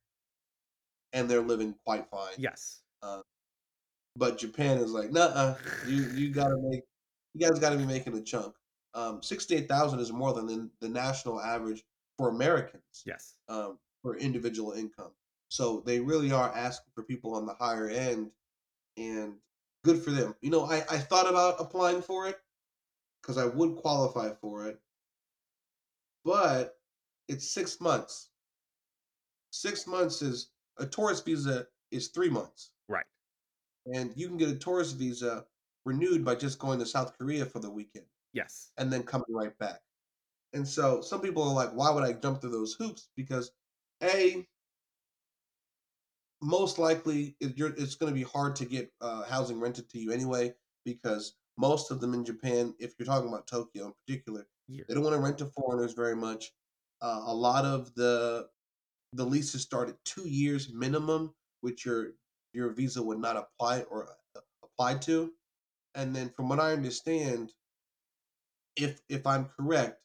and they're living quite fine. Yes. But Japan is like, nah, you you gotta make, you guys gotta be making a chunk. Um, sixty-eight thousand is more than the, the national average for Americans Yes. um, for individual income. So they really are asking for people on the higher end, and good for them. You know, I, I thought about applying for it because I would qualify for it, but it's six months. Six months is a tourist visa is three months. And you can get a tourist visa renewed by just going to South Korea for the weekend Yes. and then coming right back. And so some people are like, why would I jump through those hoops? Because a most likely it, you're, it's going to be hard to get uh, housing rented to you anyway because most of them in Japan, if you're talking about Tokyo in particular, Year. they don't want to rent to foreigners very much. Uh, a lot of the the leases start at two years minimum, which your your visa would not apply or uh, apply to. And then, from what I understand, if if I'm correct,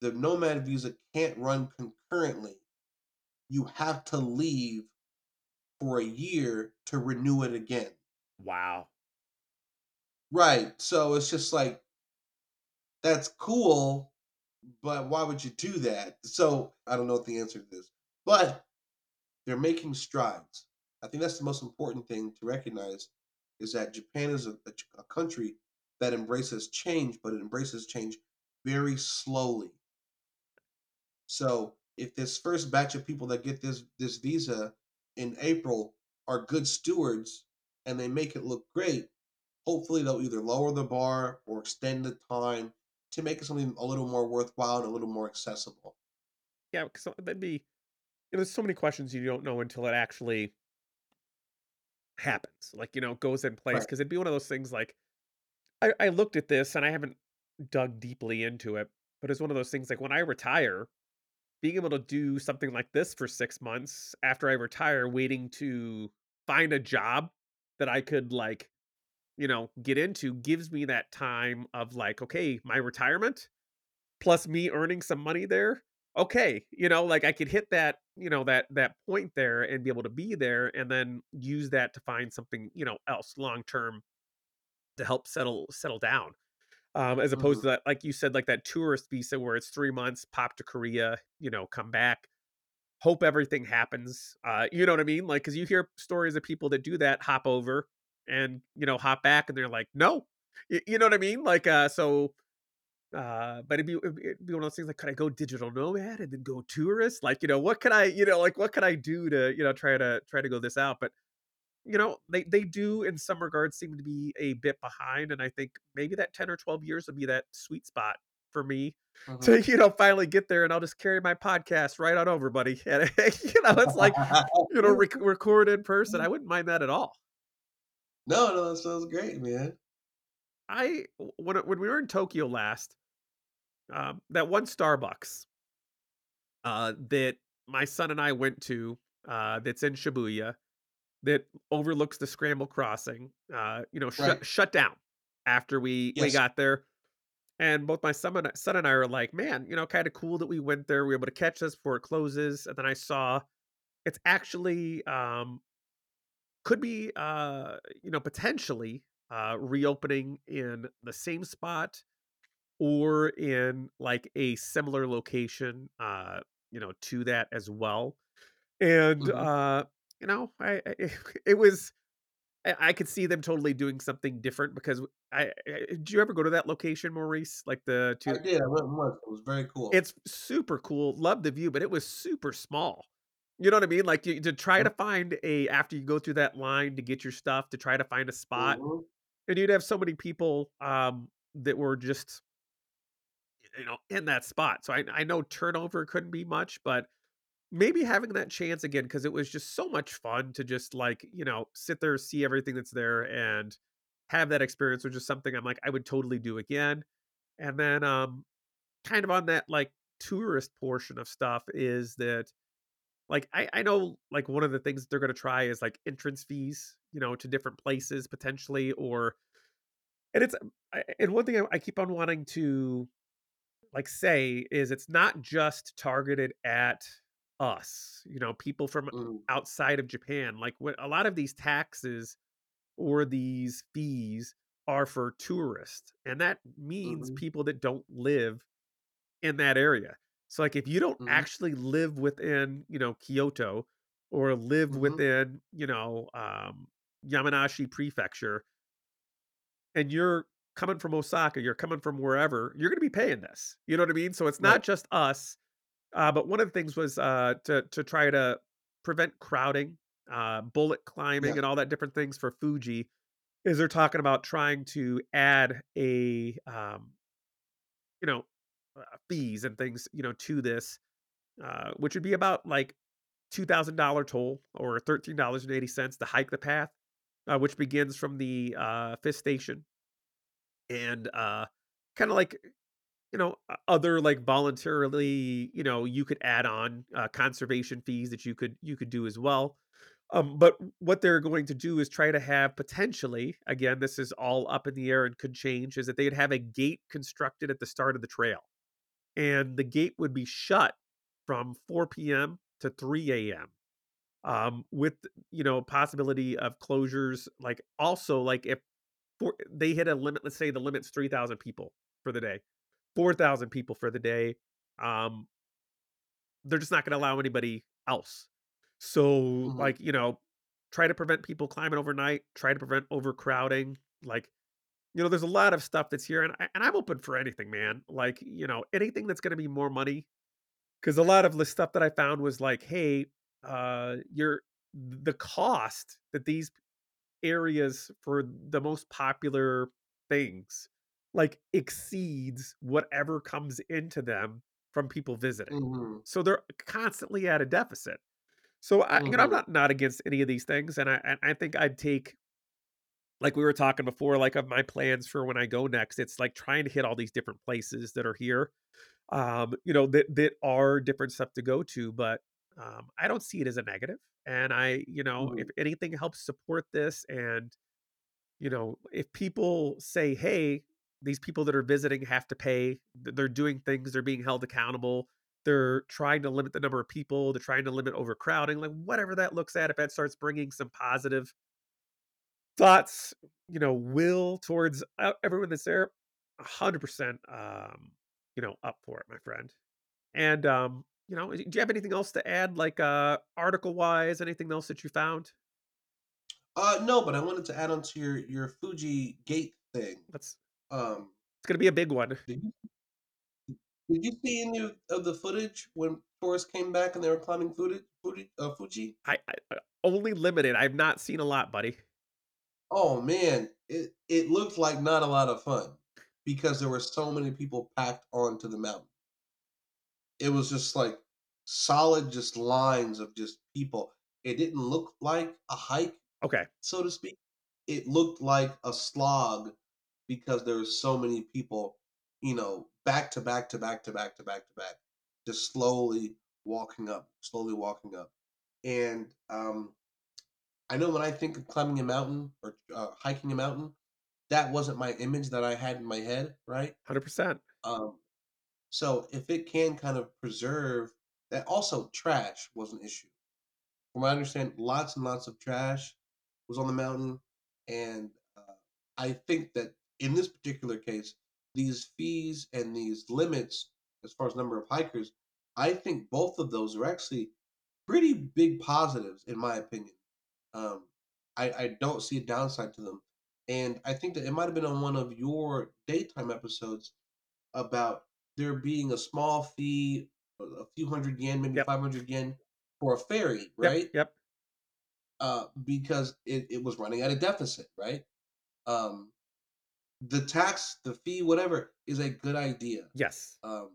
the nomad visa can't run concurrently. You have to leave for a year to renew it again. Wow. Right. So it's just like that's cool, but why would you do that? So I don't know what the answer to this, but they're making strides. I think that's the most important thing to recognize is that Japan is a, a, country that embraces change, but it embraces change very slowly. So if this first batch of people that get this this visa in April are good stewards and they make it look great, hopefully they'll either lower the bar or extend the time to make it something a little more worthwhile and a little more accessible. Yeah, because uh, that'd be. You know, there's so many questions you don't know until it actually happens. Like you know, goes in place. Right. Because it'd be one of those things. Like, I I looked at this and I haven't dug deeply into it, but it's one of those things. Like when I retire, being able to do something like this for six months after I retire, waiting to find a job that I could like, you know, get into, gives me that time of like, okay, my retirement plus me earning some money there okay you know like i could hit that you know that that point there and be able to be there and then use that to find something you know else long term to help settle settle down um as opposed to that like you said like that tourist visa where it's three months pop to korea you know come back hope everything happens uh you know what i mean? Like because you hear stories of people that do that hop over and you know hop back and they're like no Y- you know what i mean? Like uh so uh but it'd be, it'd be one of those things like could i go digital nomad and then go tourist? Like you know what could i you know like what could i do to you know try to try to go this out? But you know they they do in some regards seem to be a bit behind and i think maybe that 10 or 12 years would be that sweet spot for me Mhm. to you know finally get there and i'll just carry my podcast right on over buddy. And you know it's like you know rec- record in person. I wouldn't mind that at all. No, no, that sounds great, man. I when when we were in Tokyo last, um, that one Starbucks uh, that my son and I went to, uh, that's in Shibuya, that overlooks the Scramble Crossing, uh, you know, shut Right. shut down after we we got there. And both my son and, son and I are like, man, you know, kind of cool that we went there. We were able to catch this before it closes. And then I saw it's actually um, could be, uh, you know, potentially uh, reopening in the same spot or in like a similar location, uh, you know, to that as well. And Mhm. uh, you know, I, I it was I, I could see them totally doing something different because I, I did you ever go to that location, Maurice? Like the two I did. I went once. It was very cool. It's super cool. Love the view, but it was super small. You know what I mean? Like you, to try to find a after you go through that line to get your stuff to try to find a spot, Mhm. and you'd have so many people um that were just you know in that spot. So I I know turnover couldn't be much, but maybe having that chance again because it was just so much fun to just like you know sit there, see everything that's there, and have that experience, which is something I'm like I would totally do again. And then um kind of on that like tourist portion of stuff is that like I, I know like one of the things they're going to try is like entrance fees you know to different places potentially or and it's and one thing I, I keep on wanting to like say is it's not just targeted at us you know people from Mhm. outside of japan like what a lot of these taxes or these fees are for tourists and that means Mhm. people that don't live in that area. So like if you don't Mhm. actually live within, you know, Kyoto or live Mhm. within, you know, um Yamanashi prefecture and you're coming from Osaka, you're coming from wherever, you're going to be paying this. You know what I mean? So it's Right. not just us. Uh but one of the things was uh to to try to prevent crowding, uh bullet climbing Yeah. and all that different things for Fuji is they're talking about trying to add a um you know uh, fees and things you know to this uh, which would be about like $2,000 toll or $13.80 to hike the path, uh, which begins from the uh, fifth station. And uh, kind of like, you know, other like voluntarily, you know, you could add on uh, conservation fees that you could you could do as well. Um, but what they're going to do is try to have potentially, again, this is all up in the air and could change, is that they'd have a gate constructed at the start of the trail and the gate would be shut from 4 p.m. to 3 a.m. Um, with you know possibility of closures. Like also like if for, they hit a limit, let's say the limit's 3,000 people for the day, 4,000 people for the day. Um, they're just not going to allow anybody else. So Mhm. like you know, try to prevent people climbing overnight. Try to prevent overcrowding. Like you know, there's a lot of stuff that's here, and I, and I'm open for anything, man. Like you know, anything that's going to be more money because a lot of the stuff that I found was like, hey, uh, you're the cost that these areas for the most popular things like exceeds whatever comes into them from people visiting. Mhm. So they're constantly at a deficit. So I, you know, I'm Mhm. not not against any of these things, and I and I think I'd take like we were talking before, like of my plans for when I go next. It's like trying to hit all these different places that are here um, you know, that that are different stuff to go to, but um, I don't see it as a negative. And I, you know, if Mhm. anything helps support this, and you know, if people say, "Hey, these people that are visiting have to pay," they're doing things, they're being held accountable. They're trying to limit the number of people. They're trying to limit overcrowding, like whatever that looks at. If that starts bringing some positive thoughts, you know, will towards uh, everyone that's there, a hundred percent, um, you know, up for it, my friend. And, um, you know, do you have anything else to add, like, uh, article-wise, anything else that you found? Uh, no, but I wanted to add on to your your Fuji Gate thing. Let's Um, it's gonna be a big one. did you did you see any of of the footage when tourists came back and they were climbing Fuji? Fuji? Uh, Fuji? I I uh, only limited. I've not seen a lot, buddy. Oh man, it it looked like not a lot of fun because there were so many people packed onto the mountain. It was just like solid, just lines of just people. It didn't look like a hike, Okay. so to speak. It looked like a slog because there were so many people, you know, back to back to back to back to back to back, just slowly walking up, slowly walking up. And um, I know when I think of climbing a mountain or uh, hiking a mountain, that wasn't my image that I had in my head, right? 100%. Um, so if it can kind of preserve that, also trash was an issue. From what I understand, lots and lots of trash was on the mountain, and uh, I think that in this particular case, these fees and these limits, as far as number of hikers, I think both of those are actually pretty big positives in my opinion. Um, I, I don't see a downside to them. And I think that it might have been on one of your daytime episodes about there being a small fee, a few hundred yen, maybe Yep. 500 yen for a ferry, right? Yep. Uh, because it, it was running at a deficit, right? Um, the tax, the fee, whatever, is a good idea. Yes. Um,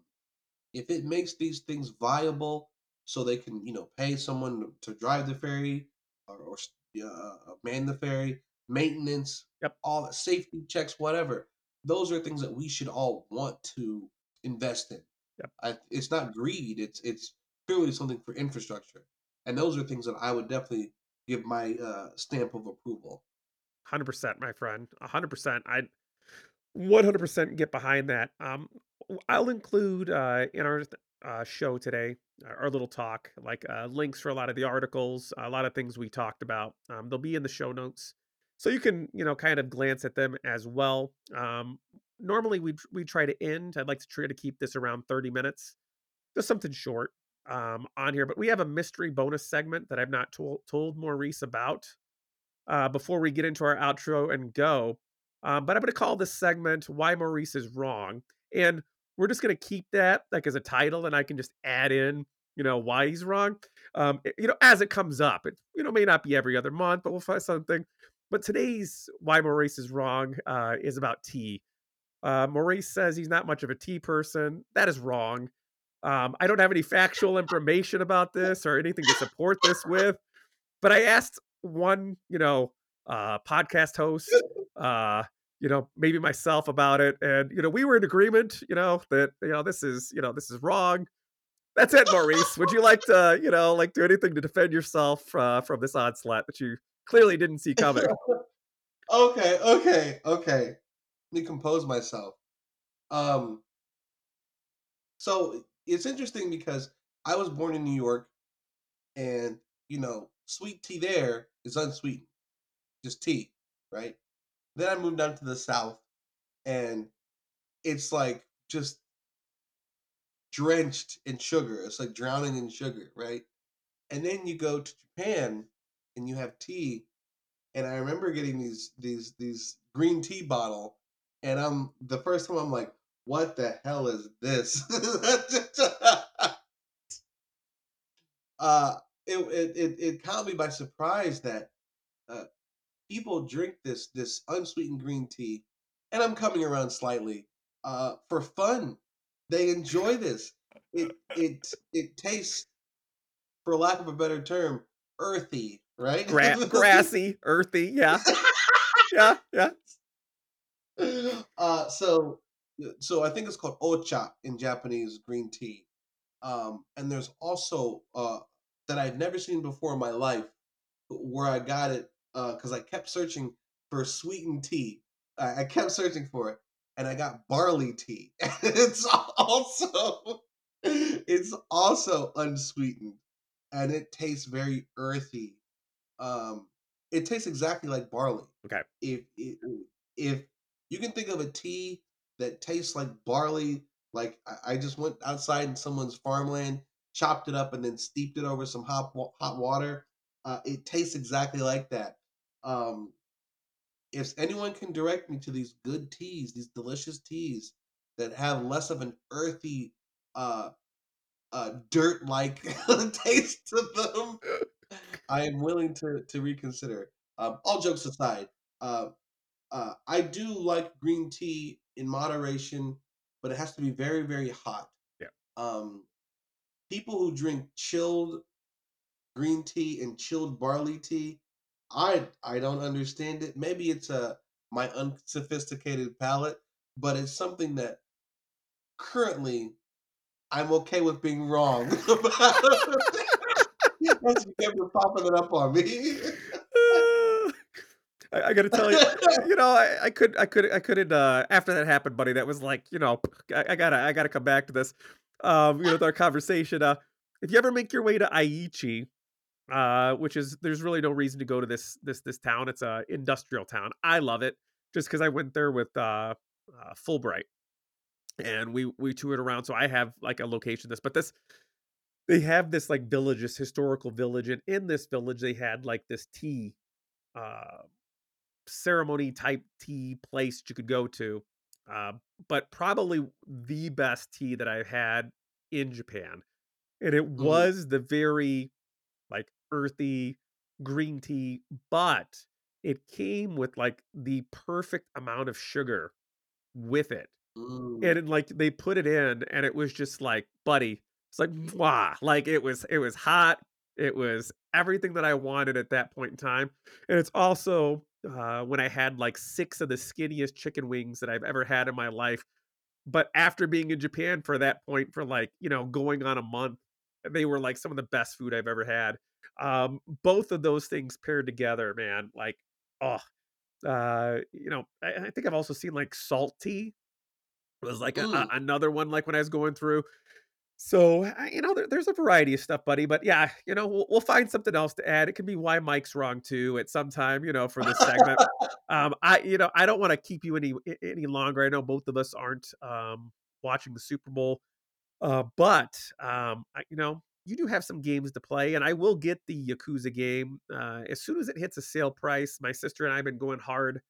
if it makes these things viable so they can, you know, pay someone to drive the ferry or, or uh, uh, man the ferry, maintenance, Yep. all the safety checks, whatever. Those are things that we should all want to invest in. Yep. I, it's not greed. It's it's purely something for infrastructure, and those are things that I would definitely give my uh, stamp of approval. Hundred percent, my friend. hundred percent. I one hundred percent get behind that. Um, I'll include uh, in our uh, show today, uh, our little talk, like uh, links for a lot of the articles, a lot of things we talked about. Um, they'll be in the show notes, so you can you know kind of glance at them as well. Um, normally we we try to end. I'd like to try to keep this around thirty minutes, just something short um, on here. But we have a mystery bonus segment that I've not told told Maurice about uh, before we get into our outro and go. Um, but I'm going to call this segment "Why Maurice is Wrong," and we're just going to keep that like as a title, and I can just add in, you know, why he's wrong. Um, it- you know, as it comes up, it you know may not be every other month, but we'll find something. But today's "Why Maurice is Wrong" uh, is about tea. Uh, Maurice says he's not much of a tea person. That is wrong. Um, I don't have any factual information about this or anything to support this with but I asked one, you know, uh, podcast host, uh, you know, maybe myself about it, and you know, we were in agreement, you know, that you know this is, you know, this is wrong. That's it, Maurice. Would you like to, you know, like do anything to defend yourself uh, from this onslaught that you clearly didn't see coming? okay, okay, okay. Compose myself. Um, so it's interesting because I was born in New York, and you know, sweet tea there is unsweetened, just tea, right? Then I moved down to the South, and it's like just drenched in sugar. It's like drowning in sugar, right? And then you go to Japan, and you have tea, and I remember getting these these these green tea bottle, and I'm the first time I'm like, what the hell is this? uh, it, it it it caught me by surprise that uh, people drink this this unsweetened green tea, and I'm coming around slightly uh, for fun. They enjoy this. It it it tastes, for lack of a better term, earthy, right? Gra- grassy, earthy, yeah, yeah, yeah. Uh, so so I think it's called ocha in Japanese green tea. Um, and there's also uh, that I've never seen before in my life where I got it because I kept searching for sweetened tea. I, I kept searching for it, and I got barley tea. it's also it's also unsweetened, and it tastes very earthy. Um, it tastes exactly like barley. Okay. If if, if you can think of a tea that tastes like barley, like I, I just went outside in someone's farmland, chopped it up, and then steeped it over some hot hot water. Uh, it tastes exactly like that. Um, if anyone can direct me to these good teas, these delicious teas that have less of an earthy, uh, uh, dirt-like taste to them, I am willing to to reconsider. Um, all jokes aside, uh, uh, I do like green tea in moderation, but it has to be very very hot. Yeah. Um, people who drink chilled green tea and chilled barley tea, I I don't understand it. Maybe it's a my unsophisticated palate, but it's something that currently I'm okay with being wrong. That's you kept popping it up on me. I, I gotta tell you, you know, I, I could, I could, I couldn't. Uh, after that happened, buddy, that was like, you know, I, I gotta, I gotta come back to this. Um, you know, with our conversation. Uh, if you ever make your way to Aichi, uh, which is there's really no reason to go to this this this town. It's a industrial town. I love it just because I went there with uh, uh, Fulbright, and we we toured around. So I have like a location. This, but this they have this like village, this historical village, and in this village they had like this tea uh, ceremony type tea place you could go to. Uh, but probably the best tea that I've had in Japan. And it hmm was the very like earthy green tea, but it came with like the perfect amount of sugar with it. Mm. And it, like they put it in and it was just like, buddy, it's like wow, like it was it was hot. It was everything that I wanted at that point in time. And it's also uh when I had like six of the skinniest chicken wings that I've ever had in my life. But after being in Japan for that point for like, you know, going on a month, they were like some of the best food I've ever had. Um, both of those things paired together, man, like, oh, uh, you know, I, I think I've also seen like salt tea was like a, a- another one, like when I was going through. So, you know, there, there's a variety of stuff, buddy. But yeah, you know, we'll, we'll find something else to add. It can be why Mike's wrong too at some time, you know, for this segment. Um, I, you know, I don't want to keep you any any longer. I know both of us aren't um watching the Super Bowl, uh, but um, I, you know, you do have some games to play, and I will get the Yakuza game uh, as soon as it hits a sale price. My sister and I have been going hard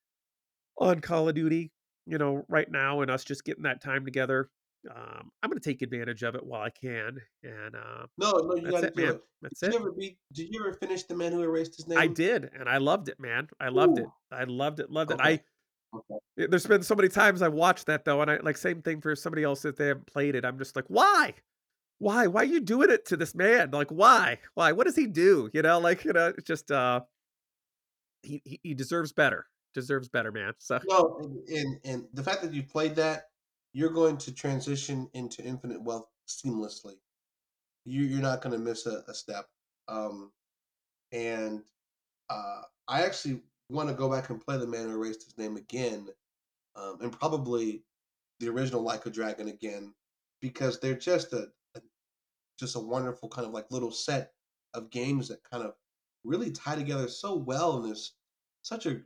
on Call of Duty, you know, right now, and us just getting that time together. Um, I'm gonna take advantage of it while I can, and uh, No, no, you got to it, do man. it. That's Did you ever? Did you ever finish the man who erased his Name? I did, and I loved it, man. I loved it. I loved it. Loved it. I Okay. eh, there's been so many times I've watched that though, and I like same thing for somebody else that they haven't played it. I'm just like, why? Why? Why are you doing it to this man? Like, why? Why? What does he do? You know, like you know, it's just uh, he he, he deserves better. Deserves better, man. So No, and, and and the fact that you played that, you're going to transition into infinite wealth seamlessly. You you're not going to miss a, a step. Um, and uh, I actually want to go back and play the man who erased his name again, um, and probably the original Like a Dragon again, because they're just a, a just a wonderful kind of like little set of games that kind of really tie together so well, and there's such a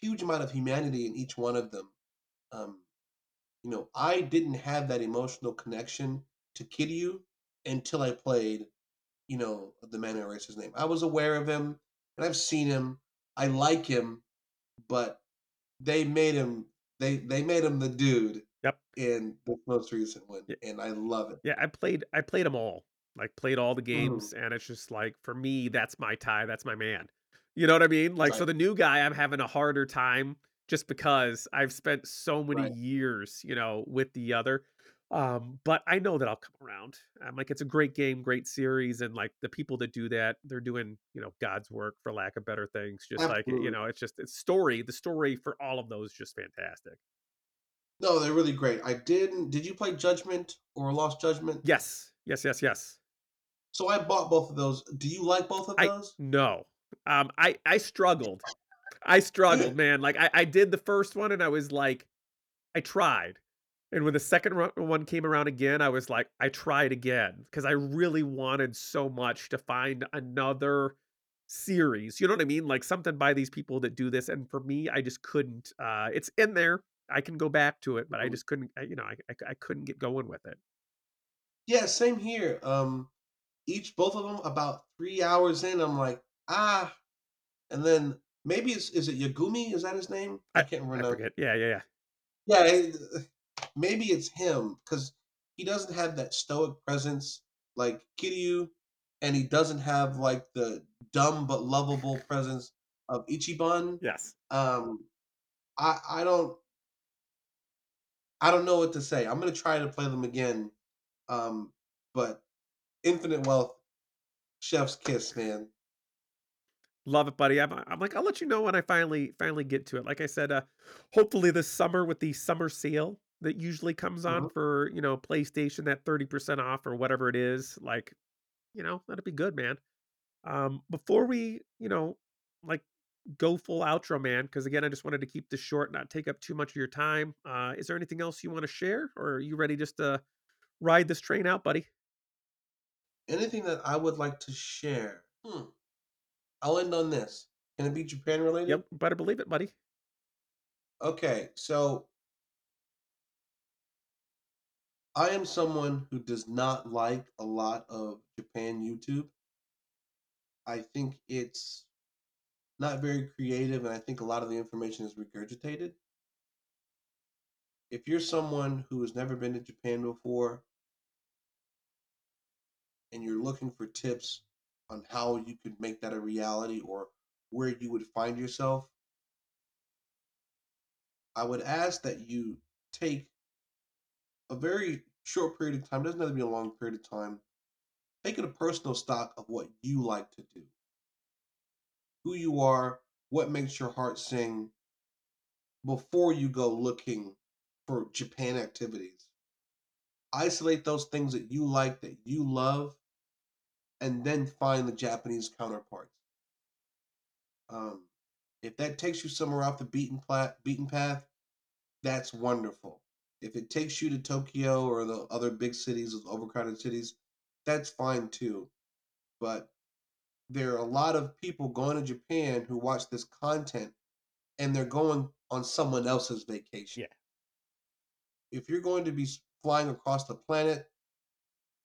huge amount of humanity in each one of them. Um, you know, I didn't have that emotional connection to Kiryu until I played, you know, the man who erased his name. I was aware of him and I've seen him. I like him, but they made him they they made him the dude yep. in the most recent one, Yeah, and I love it. yeah. I played I played them all. Like played all the Mhm, games, and it's just like for me, that's my tie. That's my man. You know what I mean? Like so, the new guy, I'm having a harder time just because I've spent so many right. years, you know, with the other. Um, but I know that I'll come around. I'm like, it's a great game, great series, and like the people that do that, they're doing, you know, God's work for lack of better things. Just like you know, it's just it's story. The story for all of those is just fantastic. No, they're really great. I didn't. Did you play Judgment or Lost Judgment? Yes, yes, yes, yes. So I bought both of those. Do you like both of I those? no. Um, I I struggled. I struggled, man. Like I, I did the first one and I was like, I tried. And when the second one came around again, I was like, I tried again because I really wanted so much to find another series. You know what I mean? Like something by these people that do this. And for me, I just couldn't. Uh, it's in there. I can go back to it, but I Mhm. just couldn't. You know, I, I I couldn't get going with it. Yeah, same here. Um, each both of them about three hours in, I'm like, ah, and then maybe it's is it Yagami? Is that his name? I I can't I remember. forget. Yeah, yeah, yeah. Yeah, it, maybe it's him because he doesn't have that stoic presence like Kiryu, and he doesn't have like the dumb but lovable presence of Ichiban. Yes. Um, I I don't I don't know what to say. I'm gonna try to play them again. Um, but Infinite Wealth, Chef's Kiss, man. Love it, buddy. I'm I'm like, I'll let you know when I finally finally get to it. Like I said, uh, hopefully this summer with the summer sale that usually comes on hmm for, you know, PlayStation, that 30% off or whatever it is, like, you know, that'd be good, man. Um, before we, you know, like go full outro, man, because again, I just wanted to keep this short, not take up too much of your time. Uh, is there anything else you want to share, or are you ready just to ride this train out, buddy? Anything that I would like to share? Hmm. I'll end on this. Can it be Japan related? Yep, better believe it, buddy. Okay, so I am someone who does not like a lot of Japan YouTube. I think it's not very creative, and I think a lot of the information is regurgitated. If you're someone who has never been to Japan before and you're looking for tips on how you could make that a reality or where you would find yourself, I would ask that you take a very short period of time, doesn't have to be a long period of time, taking a personal stock of what you like to do, who you are, what makes your heart sing before you go looking for Japan activities. Isolate those things that you like, that you love, and then find the Japanese counterparts. Um, if that takes you somewhere off the beaten, plat, beaten path, that's wonderful. If it takes you to Tokyo or the other big cities, of overcrowded cities, that's fine too. But there are a lot of people going to Japan who watch this content and they're going on someone else's vacation. Yeah. If you're going to be flying across the planet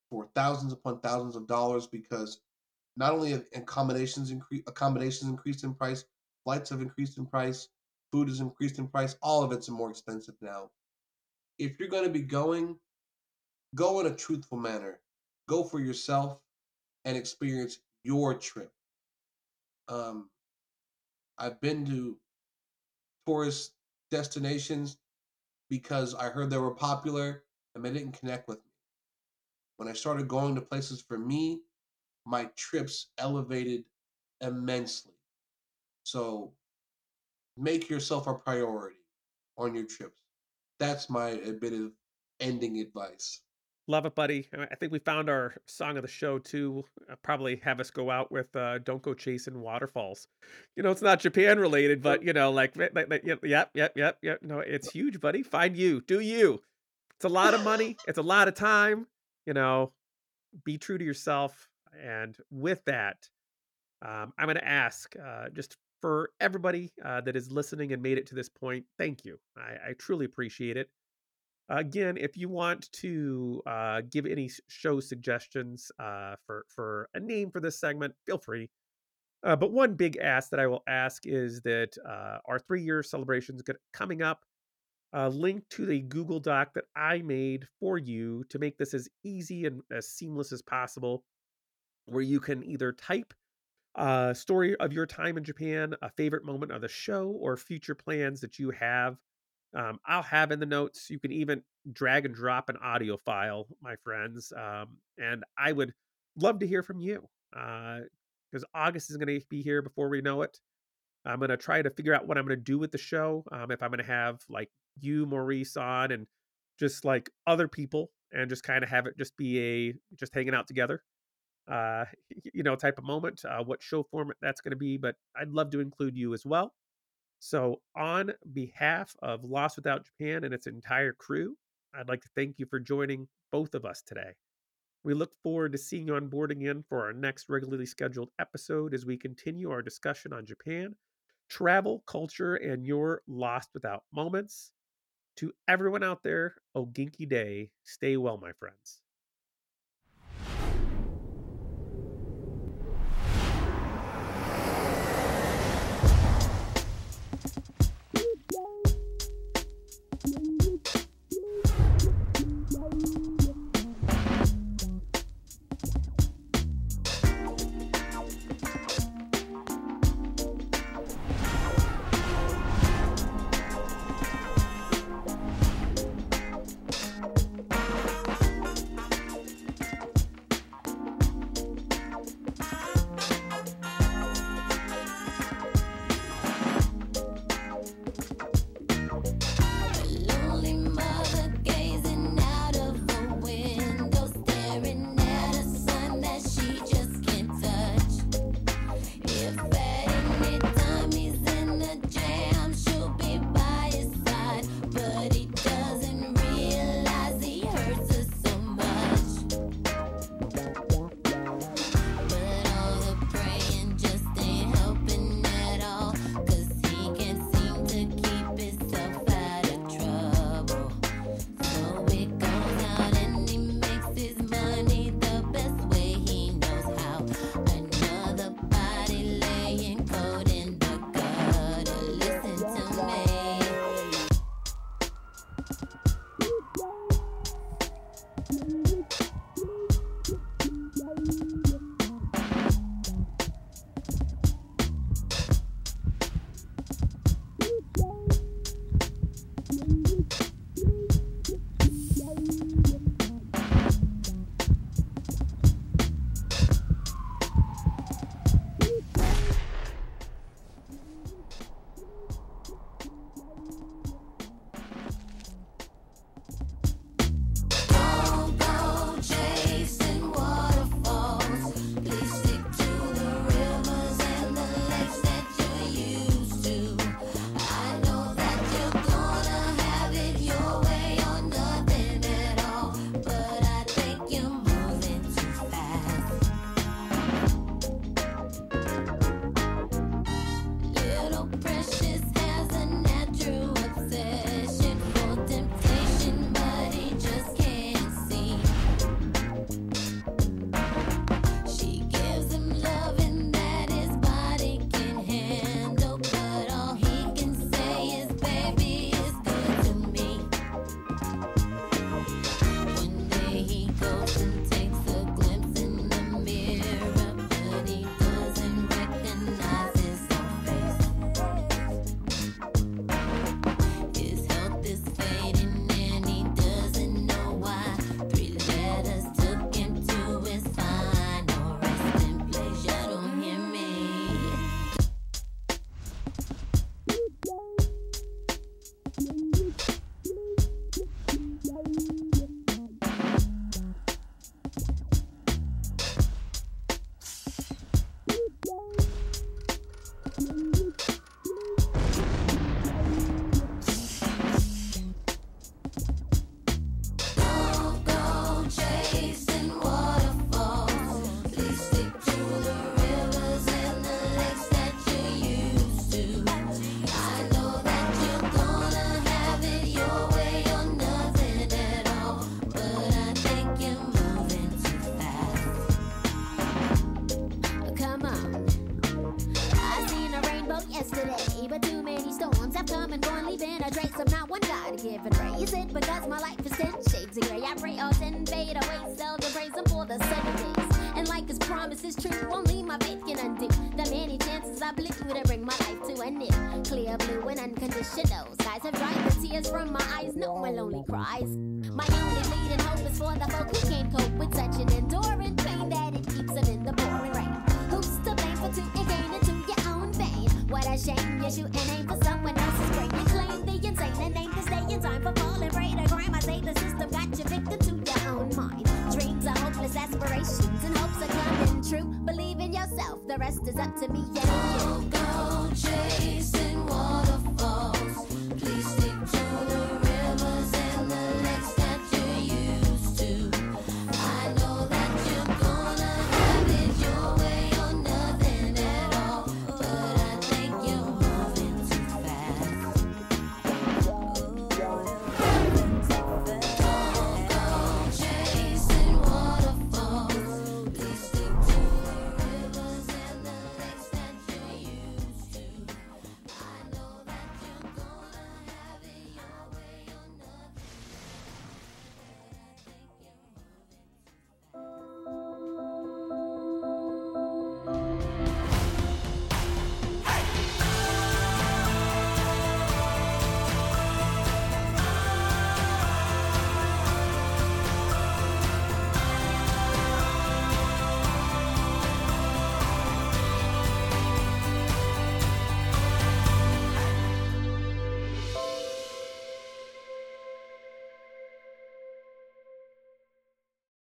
for thousands upon thousands of dollars because not only have accommodations increase accommodations increased in price, flights have increased in price, food has increased in price, all of it's more expensive now. If you're going to be going, go in a truthful manner. Go for yourself and experience your trip. Um, I've been to tourist destinations because I heard they were popular and they didn't connect with me. When I started going to places for me, my trips elevated immensely. So make yourself a priority on your trips. That's my a bit of ending advice. Love it, buddy. I think we found our song of the show too. Uh, probably have us go out with uh, "Don't Go Chasing Waterfalls." You know, it's not Japan related, but you know, like, like, yep, yep, yep, yep. No, it's huge, buddy. Find you, do you. It's a lot of money. it's a lot of time. You know, be true to yourself. And with that, um, I'm going to ask uh, just for everybody uh, that is listening and made it to this point. Thank you. I, I truly appreciate it. Again, if you want to uh, give any show suggestions uh, for for a name for this segment, feel free. Uh, but one big ask that I will ask is that uh, our three year celebration is coming up. A link to the Google Doc that I made for you to make this as easy and as seamless as possible, where you can either type a story of your time in Japan, a favorite moment of the show, or future plans that you have um, I'll have in the notes. You can even drag and drop an audio file, my friends. Um, and I would love to hear from you because uh, August is going to be here before we know it. I'm going to try to figure out what I'm going to do with the show. Um, if I'm going to have like you, Maurice, on and just like other people and just kind of have it just be a just hanging out together uh you know type of moment uh what show format that's going to be but i'd love to include you as well so, on behalf of Lost Without Japan and its entire crew, I'd like to thank you for joining both of us today. We look forward to seeing you on board again for our next regularly scheduled episode as we continue our discussion on Japan, travel, culture, and your Lost Without moments. To everyone out there, oh, Ogenki de. Stay well, my friends. Thank you.